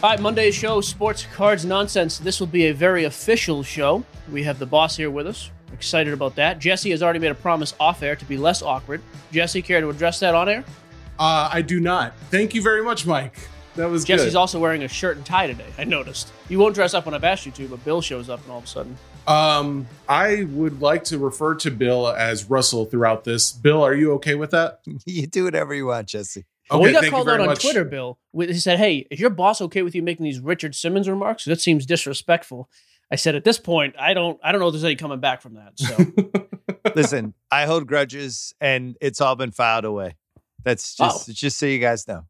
All right, Monday's show, Sports Cards Nonsense. This will be a very official show. We have the boss here with us. Excited about that. Jesse has already made a promise off air to be less awkward. Jesse, care to address that on air? Uh, I do not. Thank you very much, Mike. That was Jesse's good. also wearing a shirt and tie today. I noticed. You won't dress up when I've asked you to, but Bill shows up and all of a sudden. Um, I would like to refer to Bill as Russell throughout this. Bill, are you okay with that? you do whatever you want, Jesse. Well, we got thank called out on much. Twitter, Bill. He said, "Hey, is your boss okay with you making these Richard Simmons remarks? That seems disrespectful." I said, "At this point, I don't, I don't know if there's any coming back from that." So, Listen, I hold grudges and it's all been filed away. That's just Oh. just so you guys know.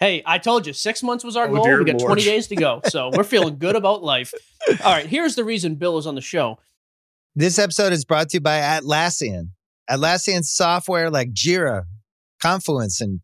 hey, I told you, six months was our Oh, goal. We got Lord. 20 days to go, so we're feeling good about life. All right, here's the reason Bill is on the show. This episode is brought to you by Atlassian. Atlassian software like Jira, Confluence, and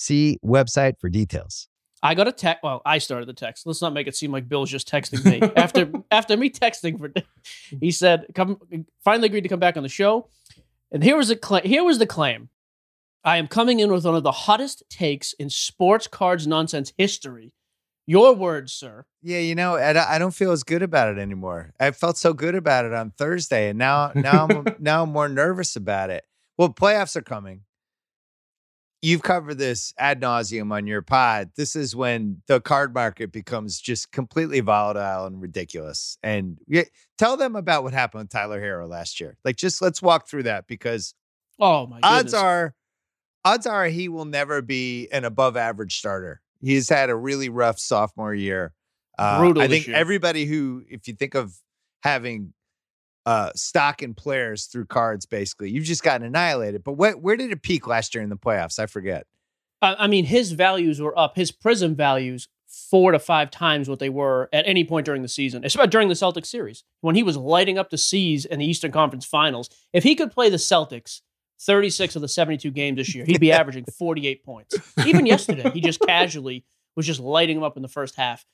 See website for details. I got a text. Well, I started the text. Let's not make it seem like Bill's just texting me. after after me texting for, he said, "Come." Finally agreed to come back on the show. And here was the cla- here was the claim. I am coming in with one of the hottest takes in sports cards nonsense history. Your words, sir. Yeah, you know, I, don't- I don't feel as good about it anymore. I felt so good about it on Thursday, and now now I'm now I'm more nervous about it. Well, playoffs are coming. You've covered this ad nauseum on your pod. This is when the card market becomes just completely volatile and ridiculous. And yeah, tell them about what happened with Tyler Herro last year. Like, just let's walk through that because Oh my odds goodness. are odds are he will never be an above average starter. He's had a really rough sophomore year. Uh, Brutal I think year. everybody who, if you think of having uh, stock in players through cards, basically, you've just gotten annihilated. But what, where did it peak last year in the playoffs? I forget. I I mean, his values were up. His prism values four to five times what they were at any point during the season, especially during the Celtics series when he was lighting up the seas in the Eastern Conference Finals. If he could play the Celtics 36 of the 72 games this year, he'd be averaging 48 points. Even yesterday, he just casually was just lighting them up in the first half.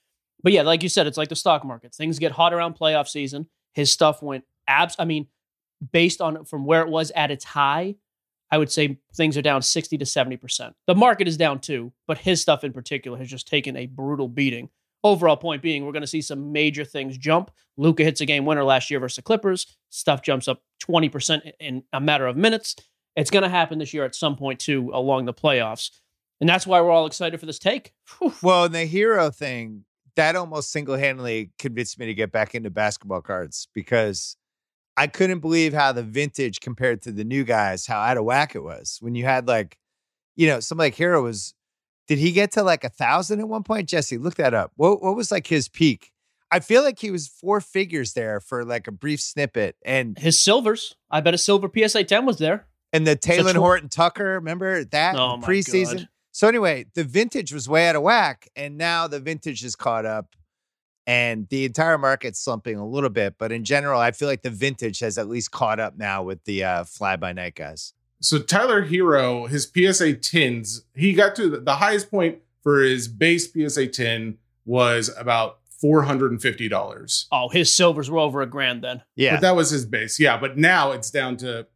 But yeah, like you said, it's like the stock market. Things get hot around playoff season. His stuff went abs. I mean, based on from where it was at its high, I would say things are down 60 to 70%. The market is down too, but his stuff in particular has just taken a brutal beating. Overall point being, we're going to see some major things jump. Luka hits a game winner last year versus the Clippers. Stuff jumps up 20% in a matter of minutes. It's going to happen this year at some point too along the playoffs. And that's why we're all excited for this take. Whew. Well, and the Herro thing, that almost single handedly convinced me to get back into basketball cards because I couldn't believe how the vintage compared to the new guys, how out of whack it was. When you had like, you know, somebody like Herro was, did he get to like a thousand at one point? Jesse, look that up. What what was like his peak? I feel like he was four figures there for like a brief snippet. And His silvers, I bet a silver PSA 10 was there. and the Taylor tw- Horton Tucker, remember that Oh preseason? God. So anyway, the vintage was way out of whack, and now the vintage is caught up, and the entire market's slumping a little bit. But in general, I feel like the vintage has at least caught up now with the uh, fly by night guys. So Tyler Herro, his PSA 10s, he got to the, the highest point for his base PSA 10 was about $450. Oh, his silvers were over a grand then. Yeah, But that was his base. Yeah, but now it's down to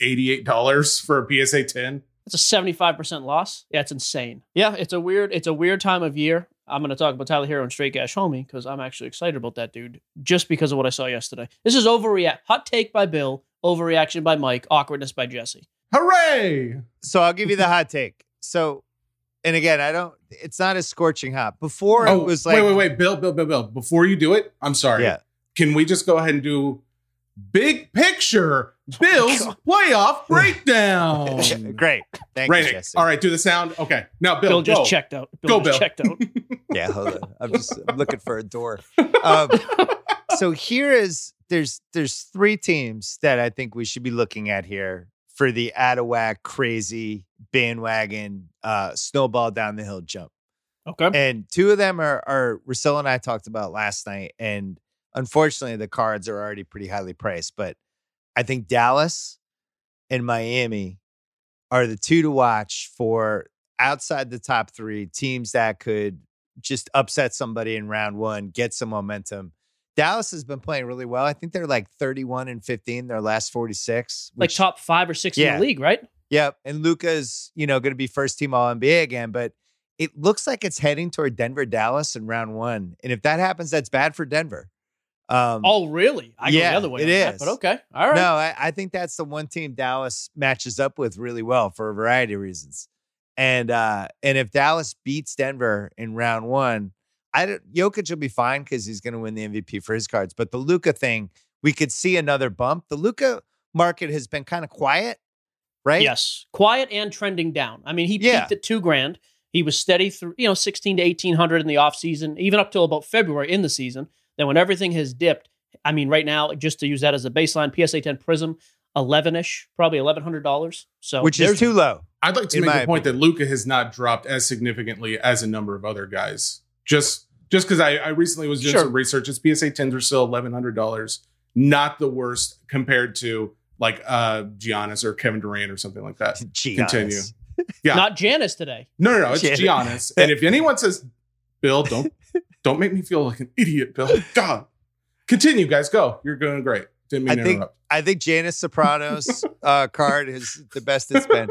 $88 for a PSA 10. It's a 75% loss. Yeah, it's insane. Yeah, it's a weird, it's a weird time of year. I'm going to talk about Tyler Herro and Straight Cash Homie because I'm actually excited about that dude just because of what I saw yesterday. This is overreact. Hot take by Bill, overreaction by Mike, awkwardness by Jesse. Hooray! so I'll give you the hot take. So, and again, I don't. It's not as scorching hot. Before Oh, it was like, wait, wait, wait. Bill, Bill, Bill, Bill. Before you do it, I'm sorry. yeah, Can we just go ahead and do big picture Bills playoff breakdown. Great. Thank Right. you, Jesse. All right, do the sound. Okay. Now, Bill, Bill just go. checked out. Go, just Bill. checked out. Yeah, hold on. I'm just I'm looking for a door. Um, so here is there's there's three teams that I think we should be looking at here for the out of whack, crazy bandwagon uh, snowball down the hill jump. Okay. And two of them are are Russell and I talked about last night. And unfortunately, the cards are already pretty highly priced. But I think Dallas and Miami are the two to watch for outside the top three teams that could just upset somebody in round one, get some momentum. Dallas has been playing really well. I think they're like 31 and 15, their last 46. Like top five or six Yeah. in the league, right? Yep. And Luka's, you know, going to be first team All NBA again, but it looks like it's heading toward Denver, Dallas in round one. And if that happens, that's bad for Denver. Um, Oh, really? I go Yeah, the other way. it on that, is. but okay. All right. No, I, I think that's the one team Dallas matches up with really well for a variety of reasons. And uh, and if Dallas beats Denver in round one, I don't, Jokic will be fine because he's going to win the MVP for his cards. But the Luka thing, we could see another bump. The Luka market has been kind of quiet, right? Yes. Quiet and trending down. I mean, he Yeah. peaked at two grand. He was steady through, you know, 16 to 1800 in the offseason, even up till about February in the season. Then when everything has dipped, I mean, right now, just to use that as a baseline, PSA 10 Prism, 11 ish, probably $1,100. So, which is too low. I'd like to make the point that Luka has not dropped as significantly as a number of other guys. Just just because I, I recently was doing Sure. some research, his PSA tens are still eleven hundred dollars. Not the worst compared to like uh Giannis or Kevin Durant or something like that. Continue. Yeah. Not Janice today. No, no, no. It's Giannis. Giannis. And if anyone says, Bill, don't don't make me feel like an idiot, Bill. God. Continue, guys. Go. You're doing great. Didn't mean I to think interrupt. I think Janice Soprano's uh, card is the best it's been.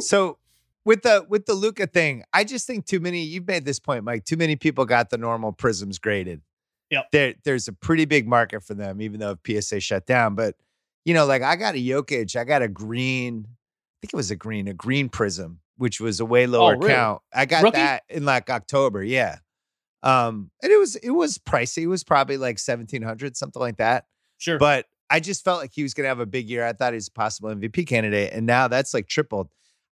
So with the with the Luka thing, I just think too many. You've made this point, Mike. Too many people got the normal prisms graded. Yep. There, there's a pretty big market for them, even though PSA shut down. But you know, like I got a Jokic, I got a green. I think it was a green, a green prism, which was a way lower really? count. I got Rookie? that in like October. Yeah. Um, and it was it was pricey. It was probably like seventeen hundred, something like that. Sure. But I just felt like he was going to have a big year. I thought he was a possible MVP candidate, and now that's like tripled.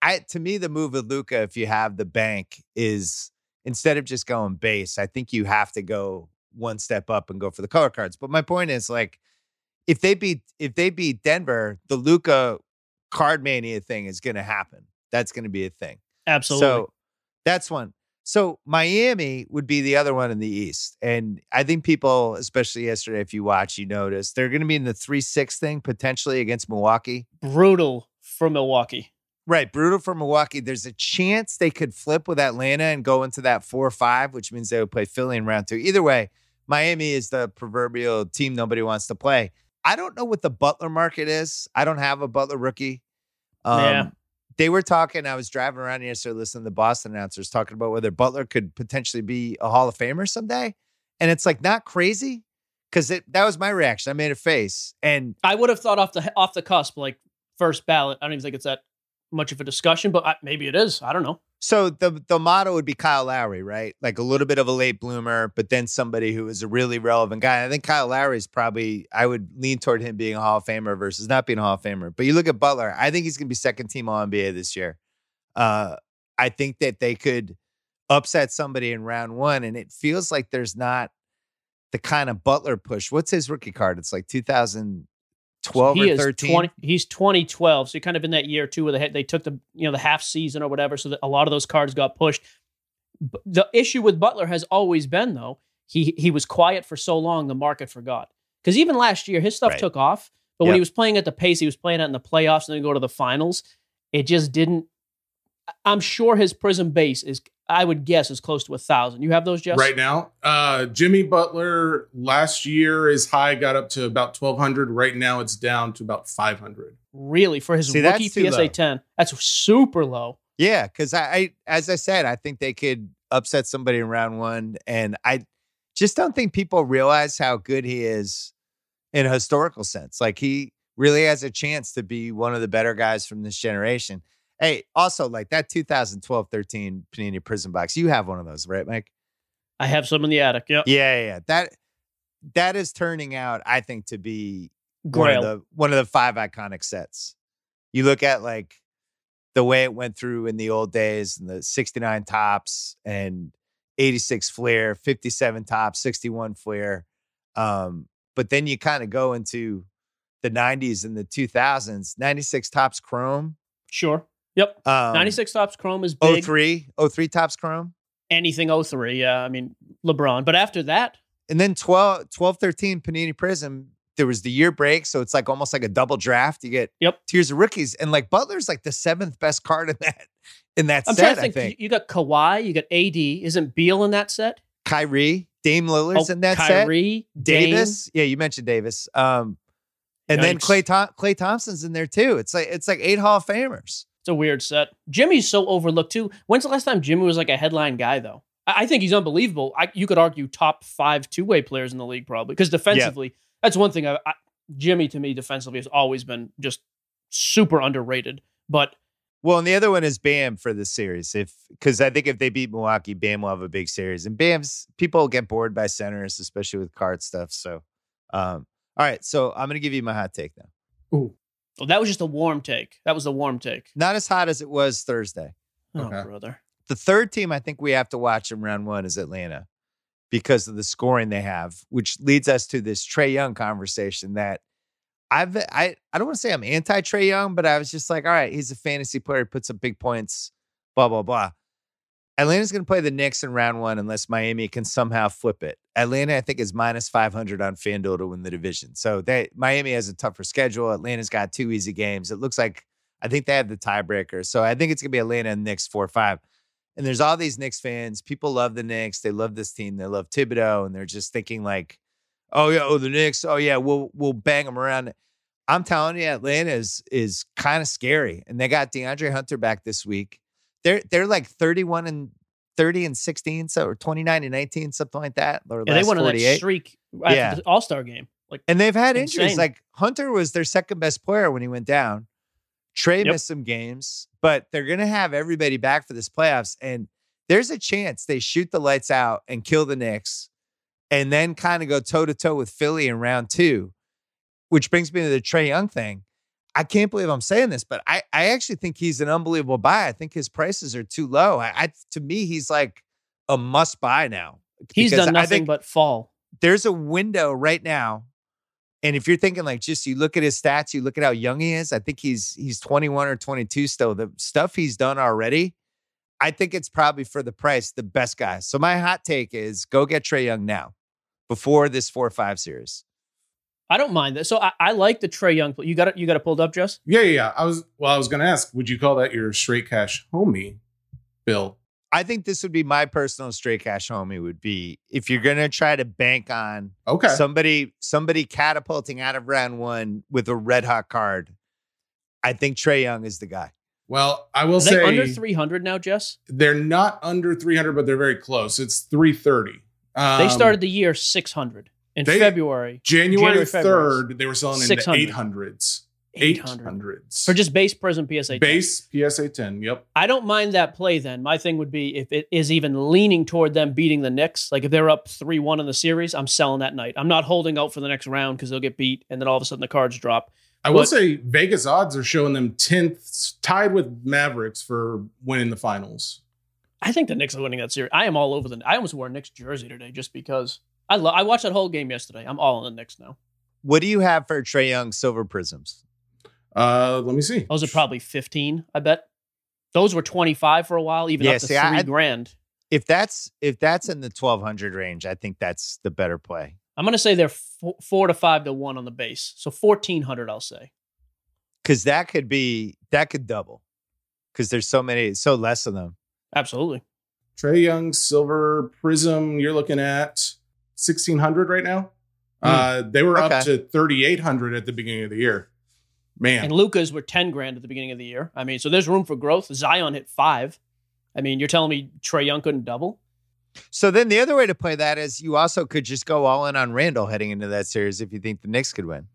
I to me, the move with Luka, if you have the bank, is instead of just going base, I think you have to go one step up and go for the color cards. But my point is like, if they beat if they beat Denver, the Luka card mania thing is going to happen. That's going to be a thing. Absolutely. So that's one. So Miami would be the other one in the East. And I think people, especially yesterday, if you watch, you notice they're going to be in the 3 6 thing potentially against Milwaukee. Brutal for Milwaukee. Right. Brutal for Milwaukee. There's a chance they could flip with Atlanta and go into that 4 5, which means they would play Philly in round two. Either way, Miami is the proverbial team nobody wants to play. I don't know what the Butler market is. I don't have a Butler rookie. Um, Yeah. They were talking. I was driving around yesterday listening to the Boston announcers talking about whether Butler could potentially be a Hall of Famer someday. And it's like not crazy because that was my reaction. I made a face. And I would have thought off the off the cusp, like first ballot. I don't even think it's that much of a discussion, but I, maybe it is. I don't know. So the the motto would be Kyle Lowry, right? Like a little bit of a late bloomer, but then somebody who is a really relevant guy. I think Kyle Lowry is probably I would lean toward him being a Hall of Famer versus not being a Hall of Famer. But you look at Butler, I think he's going to be second team All NBA this year. Uh, I think that they could upset somebody in round one, and it feels like there's not the kind of Butler push. What's his rookie card? It's like 2012 he or is 13. 20, he's 2012, so kind of in that year too, where they had, they took the you know the half season or whatever, so that a lot of those cards got pushed. The issue with Butler has always been though he he was quiet for so long, the market forgot. Because even last year, his stuff Right. took off, but when he was playing at the pace he was playing at in the playoffs and then go to the finals, it just didn't. I- I'm sure his Prizm base is, I would guess, is close to a thousand. You have those, Jess? Right now, uh, Jimmy Butler last year his high got up to about twelve hundred. Right now, it's down to about five hundred. Really, for his See, that's rookie PSA low. 10, that's super low. Yeah, because I, I, as I said, I think they could upset somebody in round one, and I just don't think people realize how good he is in a historical sense. Like he really has a chance to be one of the better guys from this generation. Hey, also like that 2012-13 Panini Prizm Box, you have one of those, right, Mike? I have some in the attic. Yep. Yeah, yeah, yeah. That that is turning out, I think, to be one of the one of the five iconic sets. You look at like the way it went through in the old days and the 69 Topps and 86 Fleer, 57 Topps, 61 Fleer. Um, but then you kind of go into the 90s and the 2000s, 96 Topps chrome. Sure. Yep. Um, 96 Topps Chrome is big. 03, 03 Topps chrome. Anything 03. Yeah. I mean, LeBron. But after that, And then 12, 12 13 Panini Prizm, there was the year break. So it's like almost like a double draft. You get Yep. tiers of rookies. And like Butler's like the seventh best card in that in that I'm set, trying to I think. think. You got Kawhi, you got AD. Isn't Beal in that set? Kyrie, Dame Lillard's in that set. Oh, Kyrie. Davis. Yeah, you mentioned Davis. Um, and then Klay Tom- Klay Thompson's in there too. It's like it's like eight Hall of Famers. It's a weird set. Jimmy's so overlooked too. When's the last time Jimmy was like a headline guy though? I, I think he's unbelievable. I, you could argue top five two way players in the league probably because defensively, that's one thing. I, I, Jimmy to me defensively has always been just super underrated. But Well, and the other one is Bam for the series. If because I think if they beat Milwaukee, Bam will have a big series. And Bam's people get bored by centers, especially with card stuff. So, um, all right. So I'm gonna give you my hot take now. Ooh. Well, that was just a warm take. That was a warm take. Not as hot as it was Thursday. Oh Okay. brother. The third team I think we have to watch in round one is Atlanta because of the scoring they have, which leads us to this Trae Young conversation that I've I I don't want to say I'm anti Trae Young, but I was just like, all right, he's a fantasy player, he puts up big points, blah blah blah. Atlanta's going to play the Knicks in round one unless Miami can somehow flip it. Atlanta, I think, is minus 500 on FanDuel to win the division. So they Miami has a tougher schedule. Atlanta's got two easy games. It looks like I think they have the tiebreaker. So I think it's going to be Atlanta and Knicks 4 5. And there's all these Knicks fans. People love the Knicks. They love this team. They love Thibodeau. And they're just thinking, like, oh, yeah, oh, the Knicks. Oh, yeah, we'll, we'll bang them around. I'm telling you, Atlanta is, is kind of scary. And they got DeAndre Hunter back this week. They're, they're like 31 and 30 and 16, so or 29 and 19, something like that. Or Yeah, they last went on that streak Yeah. the All Star game. Like And they've had injuries. Like Hunter was their second best player when he went down. Trae Yep. missed some games, but they're going to have everybody back for this playoffs. And there's a chance they shoot the lights out and kill the Knicks and then kind of go toe to toe with Philly in round two, which brings me to the Trae Young thing. I can't believe I'm saying this, but I, I actually think he's an unbelievable buy. I think his prices are too low. I, I to me, he's like a must buy now. he's done nothing but fall. there's a window right now. And if you're thinking like just you look at his stats, you look at how young he is, I think he's he's 21 or 22 still. The stuff he's done already, I think it's probably for the price the best guy. So my hot take is go get Trae Young now before this 4-5 series. I don't mind that. So I, I like the Trae Young. play. You got it. You got it pulled up, Jess. Yeah, yeah, yeah. I was well, I was gonna ask, would you call that your straight cash homie, Bill? I think this would be my personal straight cash homie would be if you're going to try to bank on Okay. somebody somebody catapulting out of round 1 with a red hot card. I think Trae Young is the guy. well, I will Are they say under three hundred now, Jess? they're not under 300, but they're very close. It's 330. Um, They started the year six hundred in they- February. January 3rd, they were selling in the eight hundreds. 800s. for just base Prism PSA. 10. base PSA 10. Yep. I don't mind that play. Then my thing would be if it is even leaning toward them beating the Knicks. Like if they're up three one in the series, I'm selling that night. I'm not holding out for the next round because they'll get beat, and then all of a sudden the cards drop. I will say Vegas odds are showing them 10th, tied with Mavericks for winning the finals. I think the Knicks are winning that series. I am all over the. I almost wore a Knicks jersey today just because I love. I watched that whole game yesterday. I'm all in the Knicks now. What do you have for Trae Young silver prisms? Uh, let me see. Those are probably 15. I bet. Those were 25 for a while, even Yeah, up to see, three I- grand. If that's if that's in the twelve hundred range, I think that's the better play. I'm gonna say they're four, four to five to one on the base, so 1400. I'll say. Because that could be that could double. Because there's so many, so less of them. Absolutely. Trae Young Silver Prism, you're looking at 1600 right now. Hmm. Uh, they were Okay. up to 3800 at the beginning of the year. Man, And Luka's were 10 grand at the beginning of the year. I mean, so there's room for growth. Zion hit five. I mean, you're telling me Trae Young couldn't double? So then the other way to play that is you also could just go all in on Randle heading into that series if you think the Knicks could win.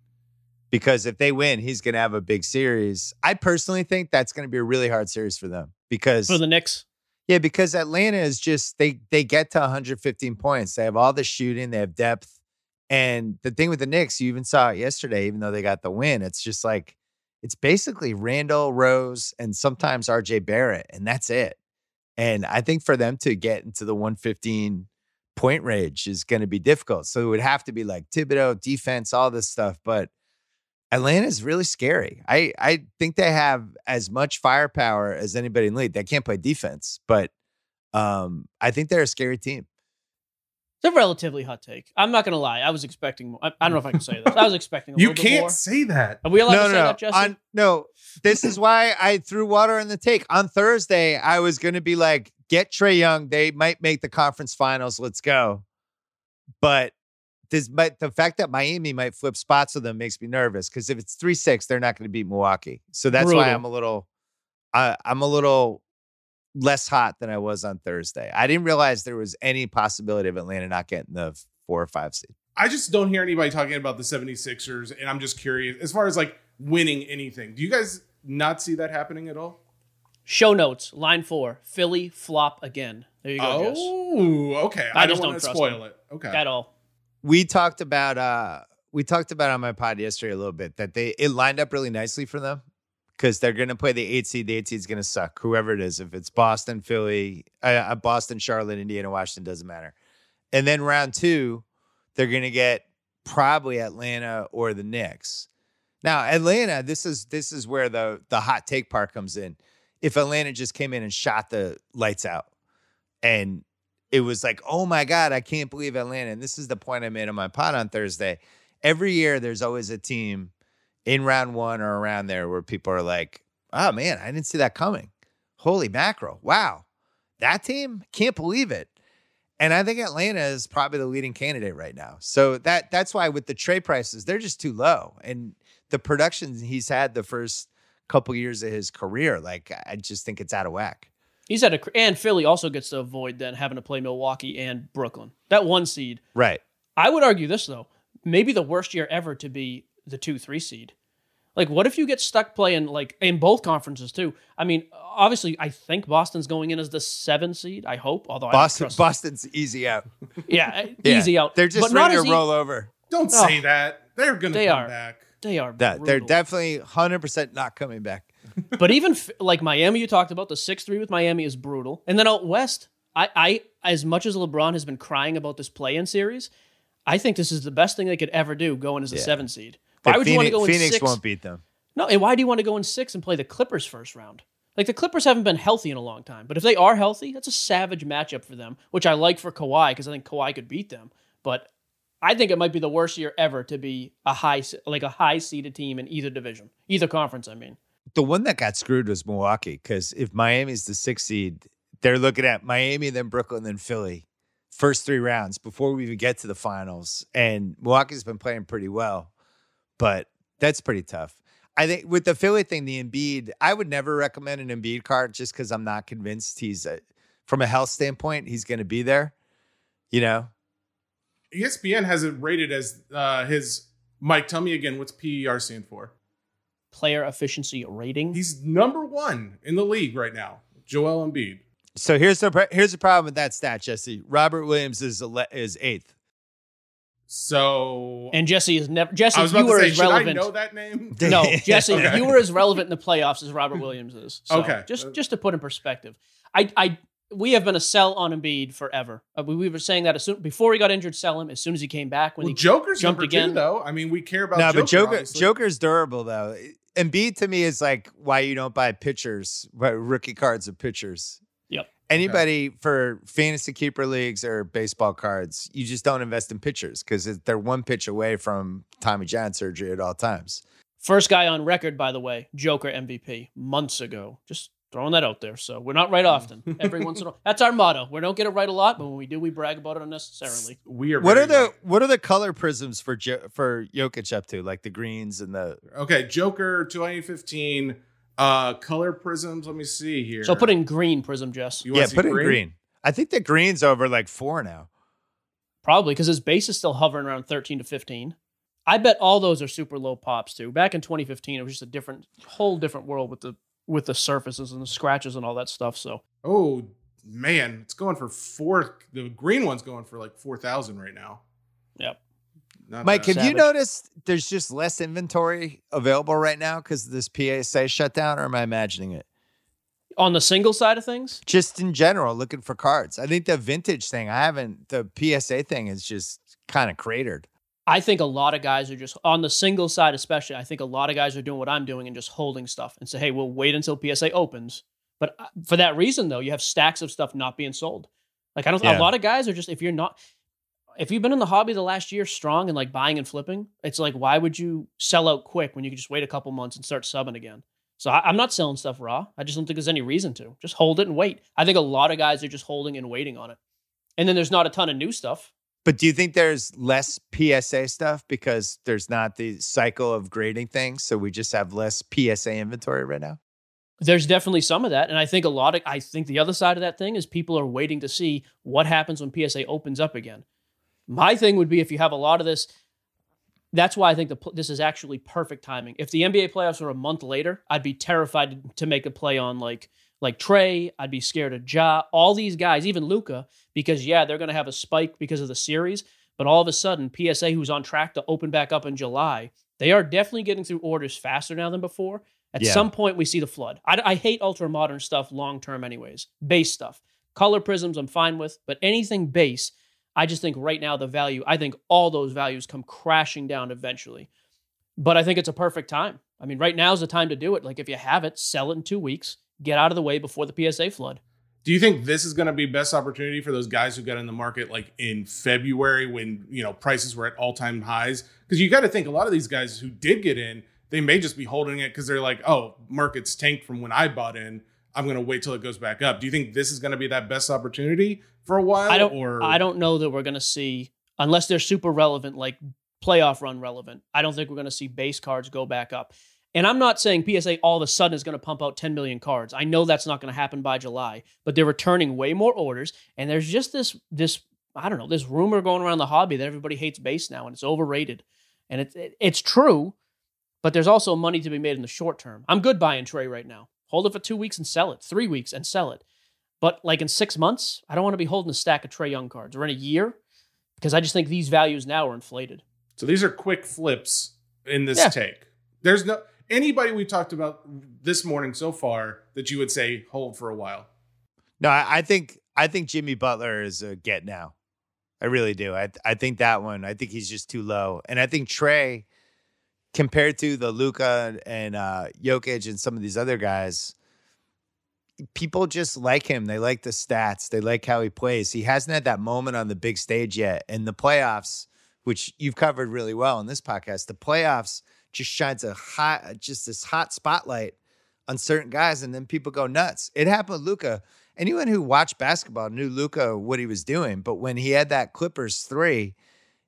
Because if they win, he's going to have a big series. I personally think that's going to be a really hard series for them because For the Knicks, Yeah, because Atlanta is just they they get to 115 points. They have all the shooting, they have depth, And the thing with the Knicks, you even saw it yesterday, even though they got the win, it's just like it's basically Randle Rose and sometimes RJ Barrett, and that's it. And I think for them to get into the 115 point range is going to be difficult. So it would have to be like Thibodeau, defense, all this stuff. But Atlanta is really scary. I, I think they have as much firepower as anybody in the league. They can't play defense, but um, I think they're a scary team. It's a relatively hot take. I'm not going to lie. I was expecting more. I, I don't know if I can say this. I was expecting a You little can't more. say that. Are we allowed no, to no, say no. that, Jesse? On- no, this is why I threw water in the take. On Thursday, I was going to be like, get Trae Young. They might make the conference finals. Let's go. But this, but the fact that Miami might flip spots with them makes me nervous because if it's three six, they're not going to beat Milwaukee. So that's why I'm a little, I, I'm a little less hot than I was on Thursday. I didn't realize there was any possibility of Atlanta not getting the four or five seed. I just don't hear anybody talking about the 76ers, and I'm just curious as far as like winning anything. Do you guys not see that happening at all? Show notes, line four, Philly flop again. There you go, Jess. Oh, okay. I I, don't just want don't to trust spoil it. Okay. At all. We talked about uh we talked about on my pod yesterday a little bit that they it lined up really nicely for them because they're going to play the eight seed. The eight seed is going to suck, whoever it is. If it's Boston, Philly, uh, uh, Boston, Charlotte, Indiana, Washington, doesn't matter. And then round two, they're going to get probably Atlanta or the Knicks. Now, Atlanta, this is this is where the the hot take part comes in. If Atlanta just came in and shot the lights out, and it was like, oh my God, I can't believe Atlanta. And this is the point I made on my pod on Thursday. Every year, there's always a team in round one or around there where people are like, oh man, I didn't see that coming. Holy mackerel. Wow. That team, can't believe it. And I think Atlanta is probably the leading candidate right now. So that that's why with the trade prices, they're just too low. And the production he's had the first couple years of his career, like I just think it's out of whack. He's had a and Philly also gets to avoid then having to play Milwaukee and Brooklyn. That one seed. Right. I would argue this though, maybe the worst year ever to be the two three seed. Like, what if you get stuck playing like in both conferences too? I mean, obviously, I think Boston's going in as the seven seed. I hope, although I Boston, trust- Boston's easy out. yeah, Yeah. easy out. They're just but ready to as e- roll over. Don't Oh. say that. They're going to They come are. back. They are. That they're definitely 100% not coming back. But even f- like Miami, you talked about the six three with Miami is brutal, and then out west, I, I as much as LeBron has been crying about this play-in series, I think this is the best thing they could ever do going as a Yeah. seven seed. Why would Phoenix, you want to go in Phoenix six? won't beat them. No, and why do you want to go in six and play the Clippers first round? Like the Clippers haven't been healthy in a long time, but if they are healthy, that's a savage matchup for them, which I like for Kawhi because I think Kawhi could beat them. But I think it might be the worst year ever to be a high, like a high seeded team in either division, either conference. I mean, The one that got screwed was Milwaukee because if Miami's the sixth seed, they're looking at Miami, then Brooklyn, then Philly. First three rounds before we even get to the finals. And Milwaukee's been playing pretty well, but that's pretty tough. I think with the Philly thing, the Embiid, I would never recommend an Embiid card just because I'm not convinced he's, a, from a health standpoint, he's going to be there. You know, ESPN has it rated as uh, his. Mike, tell me again, what's PER stand for? Player efficiency rating. He's number one in the league right now. Joel Embiid. So here's the here's the problem with that stat, Jesse. Robert Williams is ele- is eighth. So and Jesse is never. Jesse, I was you about to were say, as should I relevant. know that name? No, Jesse, Okay. you were as relevant in the playoffs as Robert Williams is. So Okay. just just to put in perspective, I I we have been a sell on Embiid forever. Uh, we, we were saying that as soon before he got injured, sell him. As soon as he came back, when Well, he Joker's jumped again. two, though. I mean, we care about. no, Joker, but Joker obviously. Joker's durable though. Embiid to me is like why you don't buy pitchers, but rookie cards of pitchers. Yep. Anybody for fantasy keeper leagues or baseball cards, you just don't invest in pitchers because they're one pitch away from Tommy John surgery at all times. first guy on record, by the way, Joker MVP months ago. Just throwing that out there. So we're not right often. Every once in a while, that's our motto. We don't get it right a lot, but when we do, we brag about it unnecessarily. We are. What are the right. what are the color prisms for jo- for Jokic up to? Like the greens and the Okay, Joker 2015 uh color prisms. Let me see here. So put in green prism, Jess. You wanna yeah, see put in green. I think the green's over like four now. Probably because his base is still hovering around 13 to 15. I bet all those are super low pops too. Back in 2015, it was just a different, whole different world with the with the surfaces and the scratches and all that stuff. So Oh man, it's going for four. The green one's going for like four thousand right now. Yep. Not Mike, bad. have you noticed there's just less inventory available right now because of this PSA shutdown, or am I imagining it? On the single side of things, Just in general, looking for cards. I think the vintage thing, I haven't, the PSA thing is just kind of cratered. I think a lot of guys are just on the single side, especially. I think a lot of guys are doing what I'm doing and just holding stuff and say, "Hey, we'll wait until PSA opens." But uh, for that reason, though, you have stacks of stuff not being sold. Like I don't. Yeah. A lot of guys are just if you're not, if you've been in the hobby the last year strong and like buying and flipping, it's like why would you sell out quick when you could just wait a couple months and start subbing again? So I, I'm not selling stuff raw. I just don't think there's any reason to. Just hold it and wait. I think a lot of guys are just holding and waiting on it. And then there's not a ton of new stuff. But do you think there's less PSA stuff because there's not the cycle of grading things? So we just have less PSA inventory right now? There's definitely some of that. And I think a lot of, I think the other side of that thing is people are waiting to see what happens when PSA opens up again. My thing would be if you have a lot of this, that's why I think the, this is actually perfect timing. If the NBA playoffs were a month later, I'd be terrified to make a play on like, like Trae. I'd be scared of Ja, all these guys, even Luka, because yeah, they're going to have a spike because of the series. But all of a sudden, PSA, who's on track to open back up in July, they are definitely getting through orders faster now than before. At Yeah. some point, we see the flood. I, I hate ultra modern stuff long term, anyways. Base stuff, color prisms, I'm fine with, but anything base, I just think right now the value. I think all those values come crashing down eventually. But I think it's a perfect time. I mean, right now is the time to do it. Like if you have it, sell it in two weeks, get out of the way before the PSA flood. Do you think this is going to be best opportunity for those guys who got in the market like in February when you know prices were at all time highs? Because you got to think a lot of these guys who did get in, they may just be holding it because they're like, oh, market's tanked from when I bought in. I'm going to wait till it goes back up. Do you think this is going to be that best opportunity for a while? I don't. Or I don't know that we're going to see unless they're super relevant, like playoff run relevant. I don't think we're going to see base cards go back up. And I'm not saying PSA all of a sudden is going to pump out 10 million cards. I know that's not going to happen by July, but they're returning way more orders. And there's just this this I don't know this rumor going around the hobby that everybody hates base now and it's overrated, and it's it, it's true. But there's also money to be made in the short term. I'm good buying Trae right now. Hold it for two weeks and sell it. Three weeks and sell it. But like in six months, I don't want to be holding a stack of Trae Young cards or in a year because I just think these values now are inflated. So these are quick flips in this Yeah. take. There's no anybody we talked about this morning so far that you would say hold for a while. No, I, think I think Jimmy Butler is a get now. I really do. I I think that one. I think he's just too low, and I think Trae, compared to the Luka and uh, Jokic and some of these other guys, people just like him. They like the stats. They like how he plays. He hasn't had that moment on the big stage yet. In the playoffs, which you've covered really well in this podcast, the playoffs just shines a hot, just this hot spotlight on certain guys, and then people go nuts. It happened with Luka. Anyone who watched basketball knew Luka what he was doing, but when he had that Clippers three,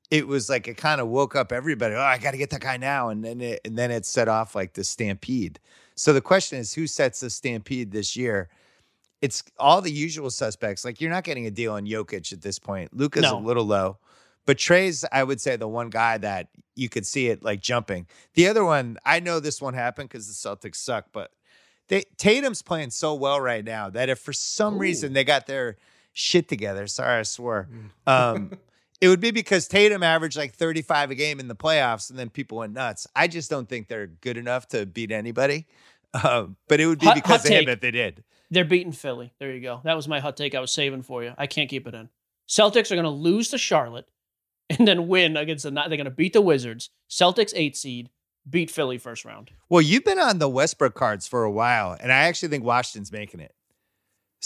it was like it kind of woke up everybody. Oh, I got to get that guy now, and then it, and then it set off like the stampede. So the question is, who sets the stampede this year? It's all the usual suspects. Like you're not getting a deal on Jokic at this point. Luka's No. a little low, but Trae's, I would say, the one guy that you could see it like jumping. The other one, I know this one happened because the Celtics suck, but they Tatum's playing so well right now that if for some Ooh. reason they got their shit together, sorry I swore, um, it would be because Tatum averaged like 35 a game in the playoffs, and then people went nuts. I just don't think they're good enough to beat anybody. Um, but it would be Hot- because hot of him if they did. They're beating Philly. There you go. That was my hot take I was saving for you. I can't keep it in. Celtics are going to lose to Charlotte and then win against the. They're going to beat the Wizards. Celtics eight seed, beat Philly first round. Well, you've been on the Westbrook cards for a while, and I actually think Washington's making it.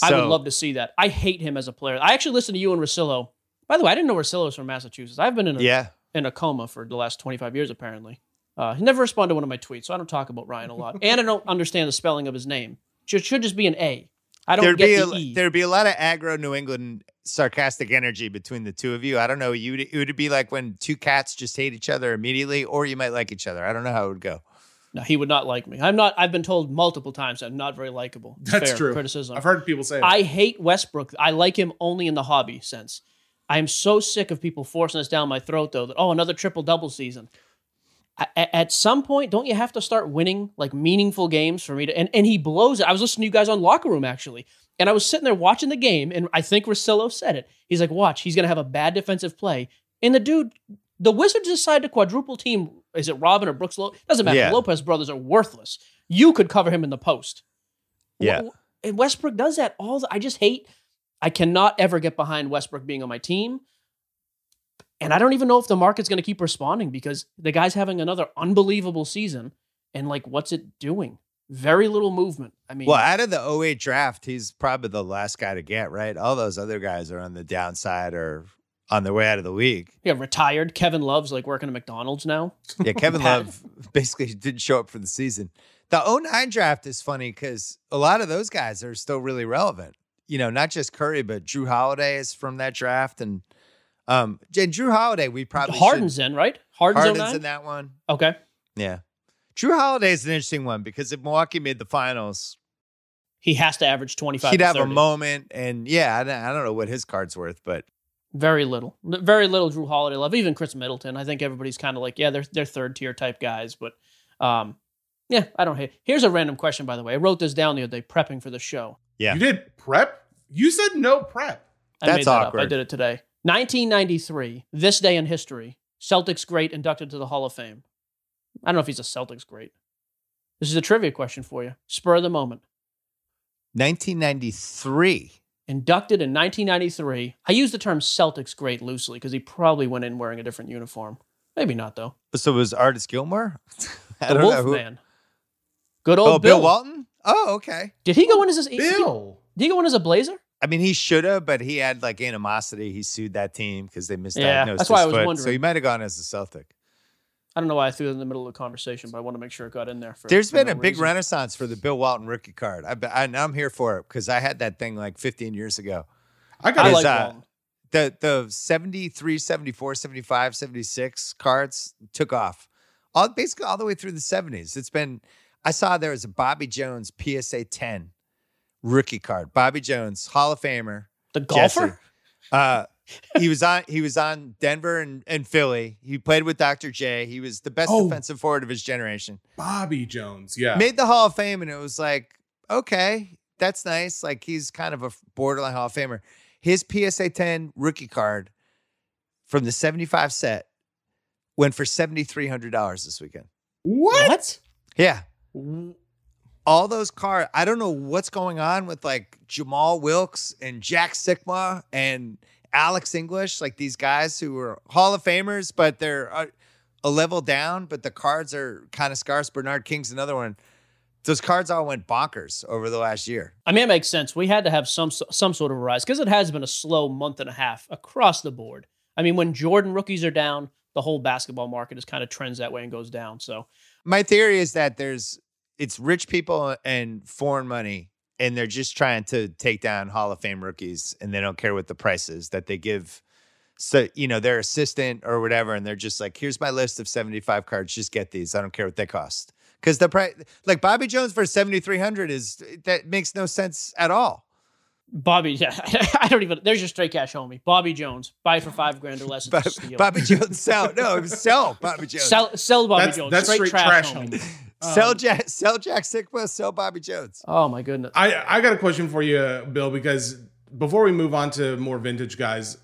I would love to see that. I hate him as a player. I actually listened to you and Russillo. By the way, I didn't know Russillo was from Massachusetts. I've been in a, Yeah, in a coma for the last 25 years, apparently. Uh, he never responded to one of my tweets, so I don't talk about Ryan a lot. and I don't understand the spelling of his name. Should, should just be an A. I don't there'd get be the a, E. there'd be a lot of aggro New England sarcastic energy between the two of you. I don't know. You it would be like when two cats just hate each other immediately, or you might like each other. I don't know how it would go. No, he would not like me. I'm not. I've been told multiple times I'm not very likable. That's fair true. Criticism. I've heard people say it. I hate Westbrook. I like him only in the hobby sense. I am so sick of people forcing this down my throat, though. That oh, another triple double season. At some point, don't you have to start winning like meaningful games for me to? And, and he blows it. I was listening to you guys on Locker Room actually, and I was sitting there watching the game, and I think Russillo said it. He's like, "Watch, he's gonna have a bad defensive play," and the dude The Wizards decide to quadruple team. Is it Robin or Brooks? Lo- Doesn't matter. Yeah. Lopez brothers are worthless. You could cover him in the post. Yeah. And Westbrook does that all. The, I just hate. I cannot ever get behind Westbrook being on my team. And I don't even know if the market's going to keep responding because the guy's having another unbelievable season. And like, what's it doing? Very little movement. I mean, Well, out of the 08 draft, he's probably the last guy to get, right? All those other guys are on the downside or on their way out of the league. yeah, retired. Kevin Love's like working at McDonald's now. Yeah, Kevin Love basically didn't show up for the season. The 09 draft is funny because a lot of those guys are still really relevant. You know, not just Curry, but Jrue Holiday is from that draft. And um and Jrue Holiday, we probably Harden's should, in, right? Harden's, Harden's in that one. Okay. Yeah. Jrue Holiday is an interesting one because if Milwaukee made the finals, He has to average 25 he'd to have a moment. And yeah, I don't, I don't know what his card's worth, but Very little. Very little Jrue Holiday love. Even Khris Middleton. I think everybody's kind of like, yeah, they're they're third tier type guys, but um yeah, I don't hate. Here's a random question by the way. I wrote this down the other day prepping for the show. Yeah. You did prep? You said no prep. I That's made that up. I did it today. 1993, this day in history, Celtics great inducted to the Hall of Fame. I don't know if he's a Celtics great. This is a trivia question for you. Spur of the moment. 1993. Inducted in 1993. I use the term Celtics great loosely because he probably went in wearing a different uniform. Maybe not though. So was Artis Gilmore? I The don't know who- Wolfman. Good old Oh, Bill. Bill Walton? Oh, okay. Did he go in as a Bill. Did he go in as a Blazer? I mean, he should have, but he had like animosity. He sued that team because they misdiagnosed Yeah, that's his why I was foot. So he might have gone as a Celtic. I don't know why I threw it in the middle of the conversation, but I want to make sure it got in there. For, There's for been no a big renaissance for the Bill Walton rookie card. I, I, I'm here for it because I had that thing like 15 years ago. I got I Is, like uh, The the 73, 74, 75, 76 cards took off. All basically all the way through the 70s. It's been I saw there was a Bobby Jones PSA 10 rookie card. Bobby Jones, Hall of Famer. The golfer? Jesse. Uh, he was on. He was on Denver and, and Philly. He played with Dr. J. He was the best Oh. defensive forward of his generation. Bobby Jones. Yeah. Made the Hall of Fame, and it was like, okay, that's nice. Like he's kind of a borderline Hall of Famer. His PSA 10 rookie card from the 75 set went for seventy three hundred dollars this weekend. what? What? Yeah. All those cards. I don't know what's going on with like Jamaal Wilkes and Jack Sikma and Alex English, like these guys who are Hall of Famers, but they're uh, a level down. But the cards are kind of scarce. Bernard King's another one. Those cards all went bonkers over the last year. I mean, it makes sense. We had to have some some sort of a rise because it has been a slow month and a half across the board. I mean, when Jordan rookies are down, the whole basketball market is kind of trends that way and goes down. So My theory is that there's it's rich people and foreign money, and they're just trying to take down Hall of Fame rookies, and they don't care what the price is that they give. So you know their assistant or whatever, and they're just like, "Here's my list of 75 cards. Just get these. I don't care what they cost." Because the price, like Bobby Jones for 7,300, is that makes no sense at all. Bobby, yeah, I don't even. There's your straight cash homie, Bobby Jones. Buy it for five grand or less. It's Bob- Bobby Jones sell no sell Bobby Jones Sell, sell Bobby That's- Jones. that's straight, straight trash, trash homie. sell Um, Jack sell Jack Sikma sell Bobby Jones. Oh my goodness. I I got a question for you, Bill, because before we move on to more vintage guys,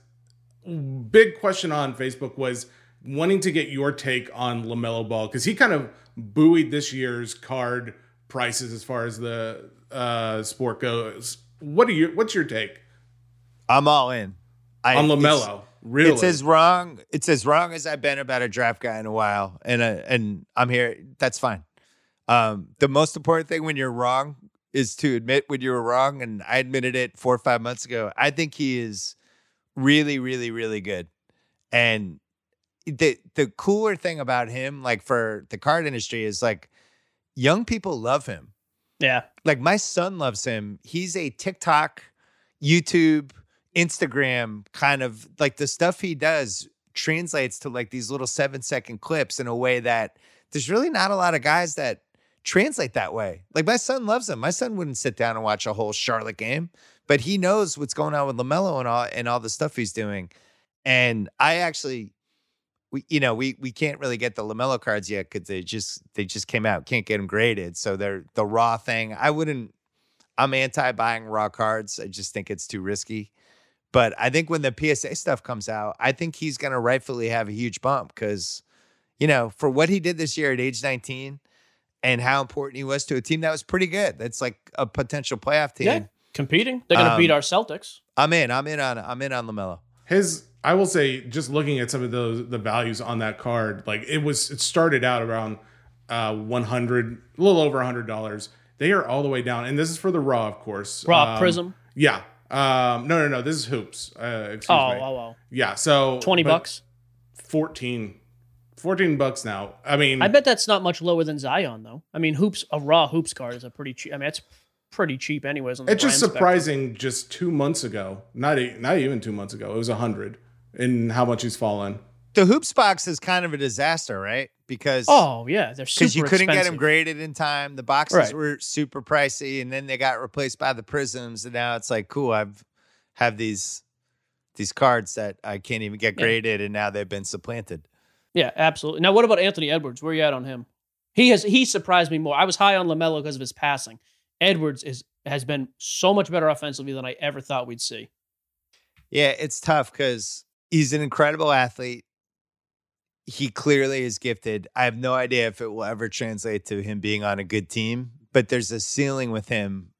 big question on Facebook was wanting to get your take on LaMelo Ball because he kind of buoyed this year's card prices as far as the uh, sport goes. What are your What's your take I'm all in. I, on LaMelo? Really? It's as wrong. It's as wrong as I've been about a draft guy in a while, and uh, and I'm here. That's fine. Um, the most important thing when you're wrong is to admit when you were wrong, and I admitted it four or five months ago. I think he is really, really, really good, and the the cooler thing about him, like for the card industry, is like young people love him Yeah. like my son loves him. He's a TikTok, YouTube, Instagram kind of like the stuff he does translates to like these little seven second clips in a way that there's really not a lot of guys that translate that way. Like my son loves him. My son wouldn't sit down and watch a whole Charlotte game, but he knows what's going on with LaMelo and all and all the stuff he's doing. And I actually we you know we we can't really get the LaMelo cards yet because they just they just came out. Can't get them graded, so they're the raw thing. I wouldn't. I'm anti buying raw cards. I just think it's too risky. But I think when the PSA stuff comes out, I think he's going to rightfully have a huge bump because, you know, for what he did this year at age 19 and how important he was to a team that was pretty good. That's like a potential playoff team. Yeah, competing. They're going to Um, beat our Celtics. I'm in. I'm in on. I'm in on LaMelo. His I will say, just looking at some of those the values on that card, like it was it started out around uh 100, a little over hundred dollars. They are all the way down, and this is for the raw, of course. Raw Um, Prism. Yeah. Um, no, no, no. This is hoops. Uh, excuse Oh, me. oh, oh. Yeah. So 20 bucks. 14, 14 bucks now. I mean, I bet that's not much lower than Zion, though. I mean, hoops a raw hoops card is a pretty cheap. I mean, it's pretty cheap, anyways. On the it's just brand spectrum. surprising. Just two months ago, not e- not even two months ago, it was a hundred, and how much he's fallen. The hoops box is kind of a disaster, right? Because Oh yeah, they're super because you couldn't get them graded in time. The boxes Right. were super pricey, and then they got replaced by the Prizms. And now it's like, cool, I've have these these cards that I can't even get Yeah. graded, and now they've been supplanted. Yeah, absolutely. Now, what about Anthony Edwards? Where are you at on him? He has he surprised me more. I was high on LaMelo because of his passing. Edwards is has been so much better offensively than I ever thought we'd see. Yeah, it's tough because he's an incredible athlete. He clearly is gifted. I have no idea if it will ever translate to him being on a good team, but there's a ceiling with him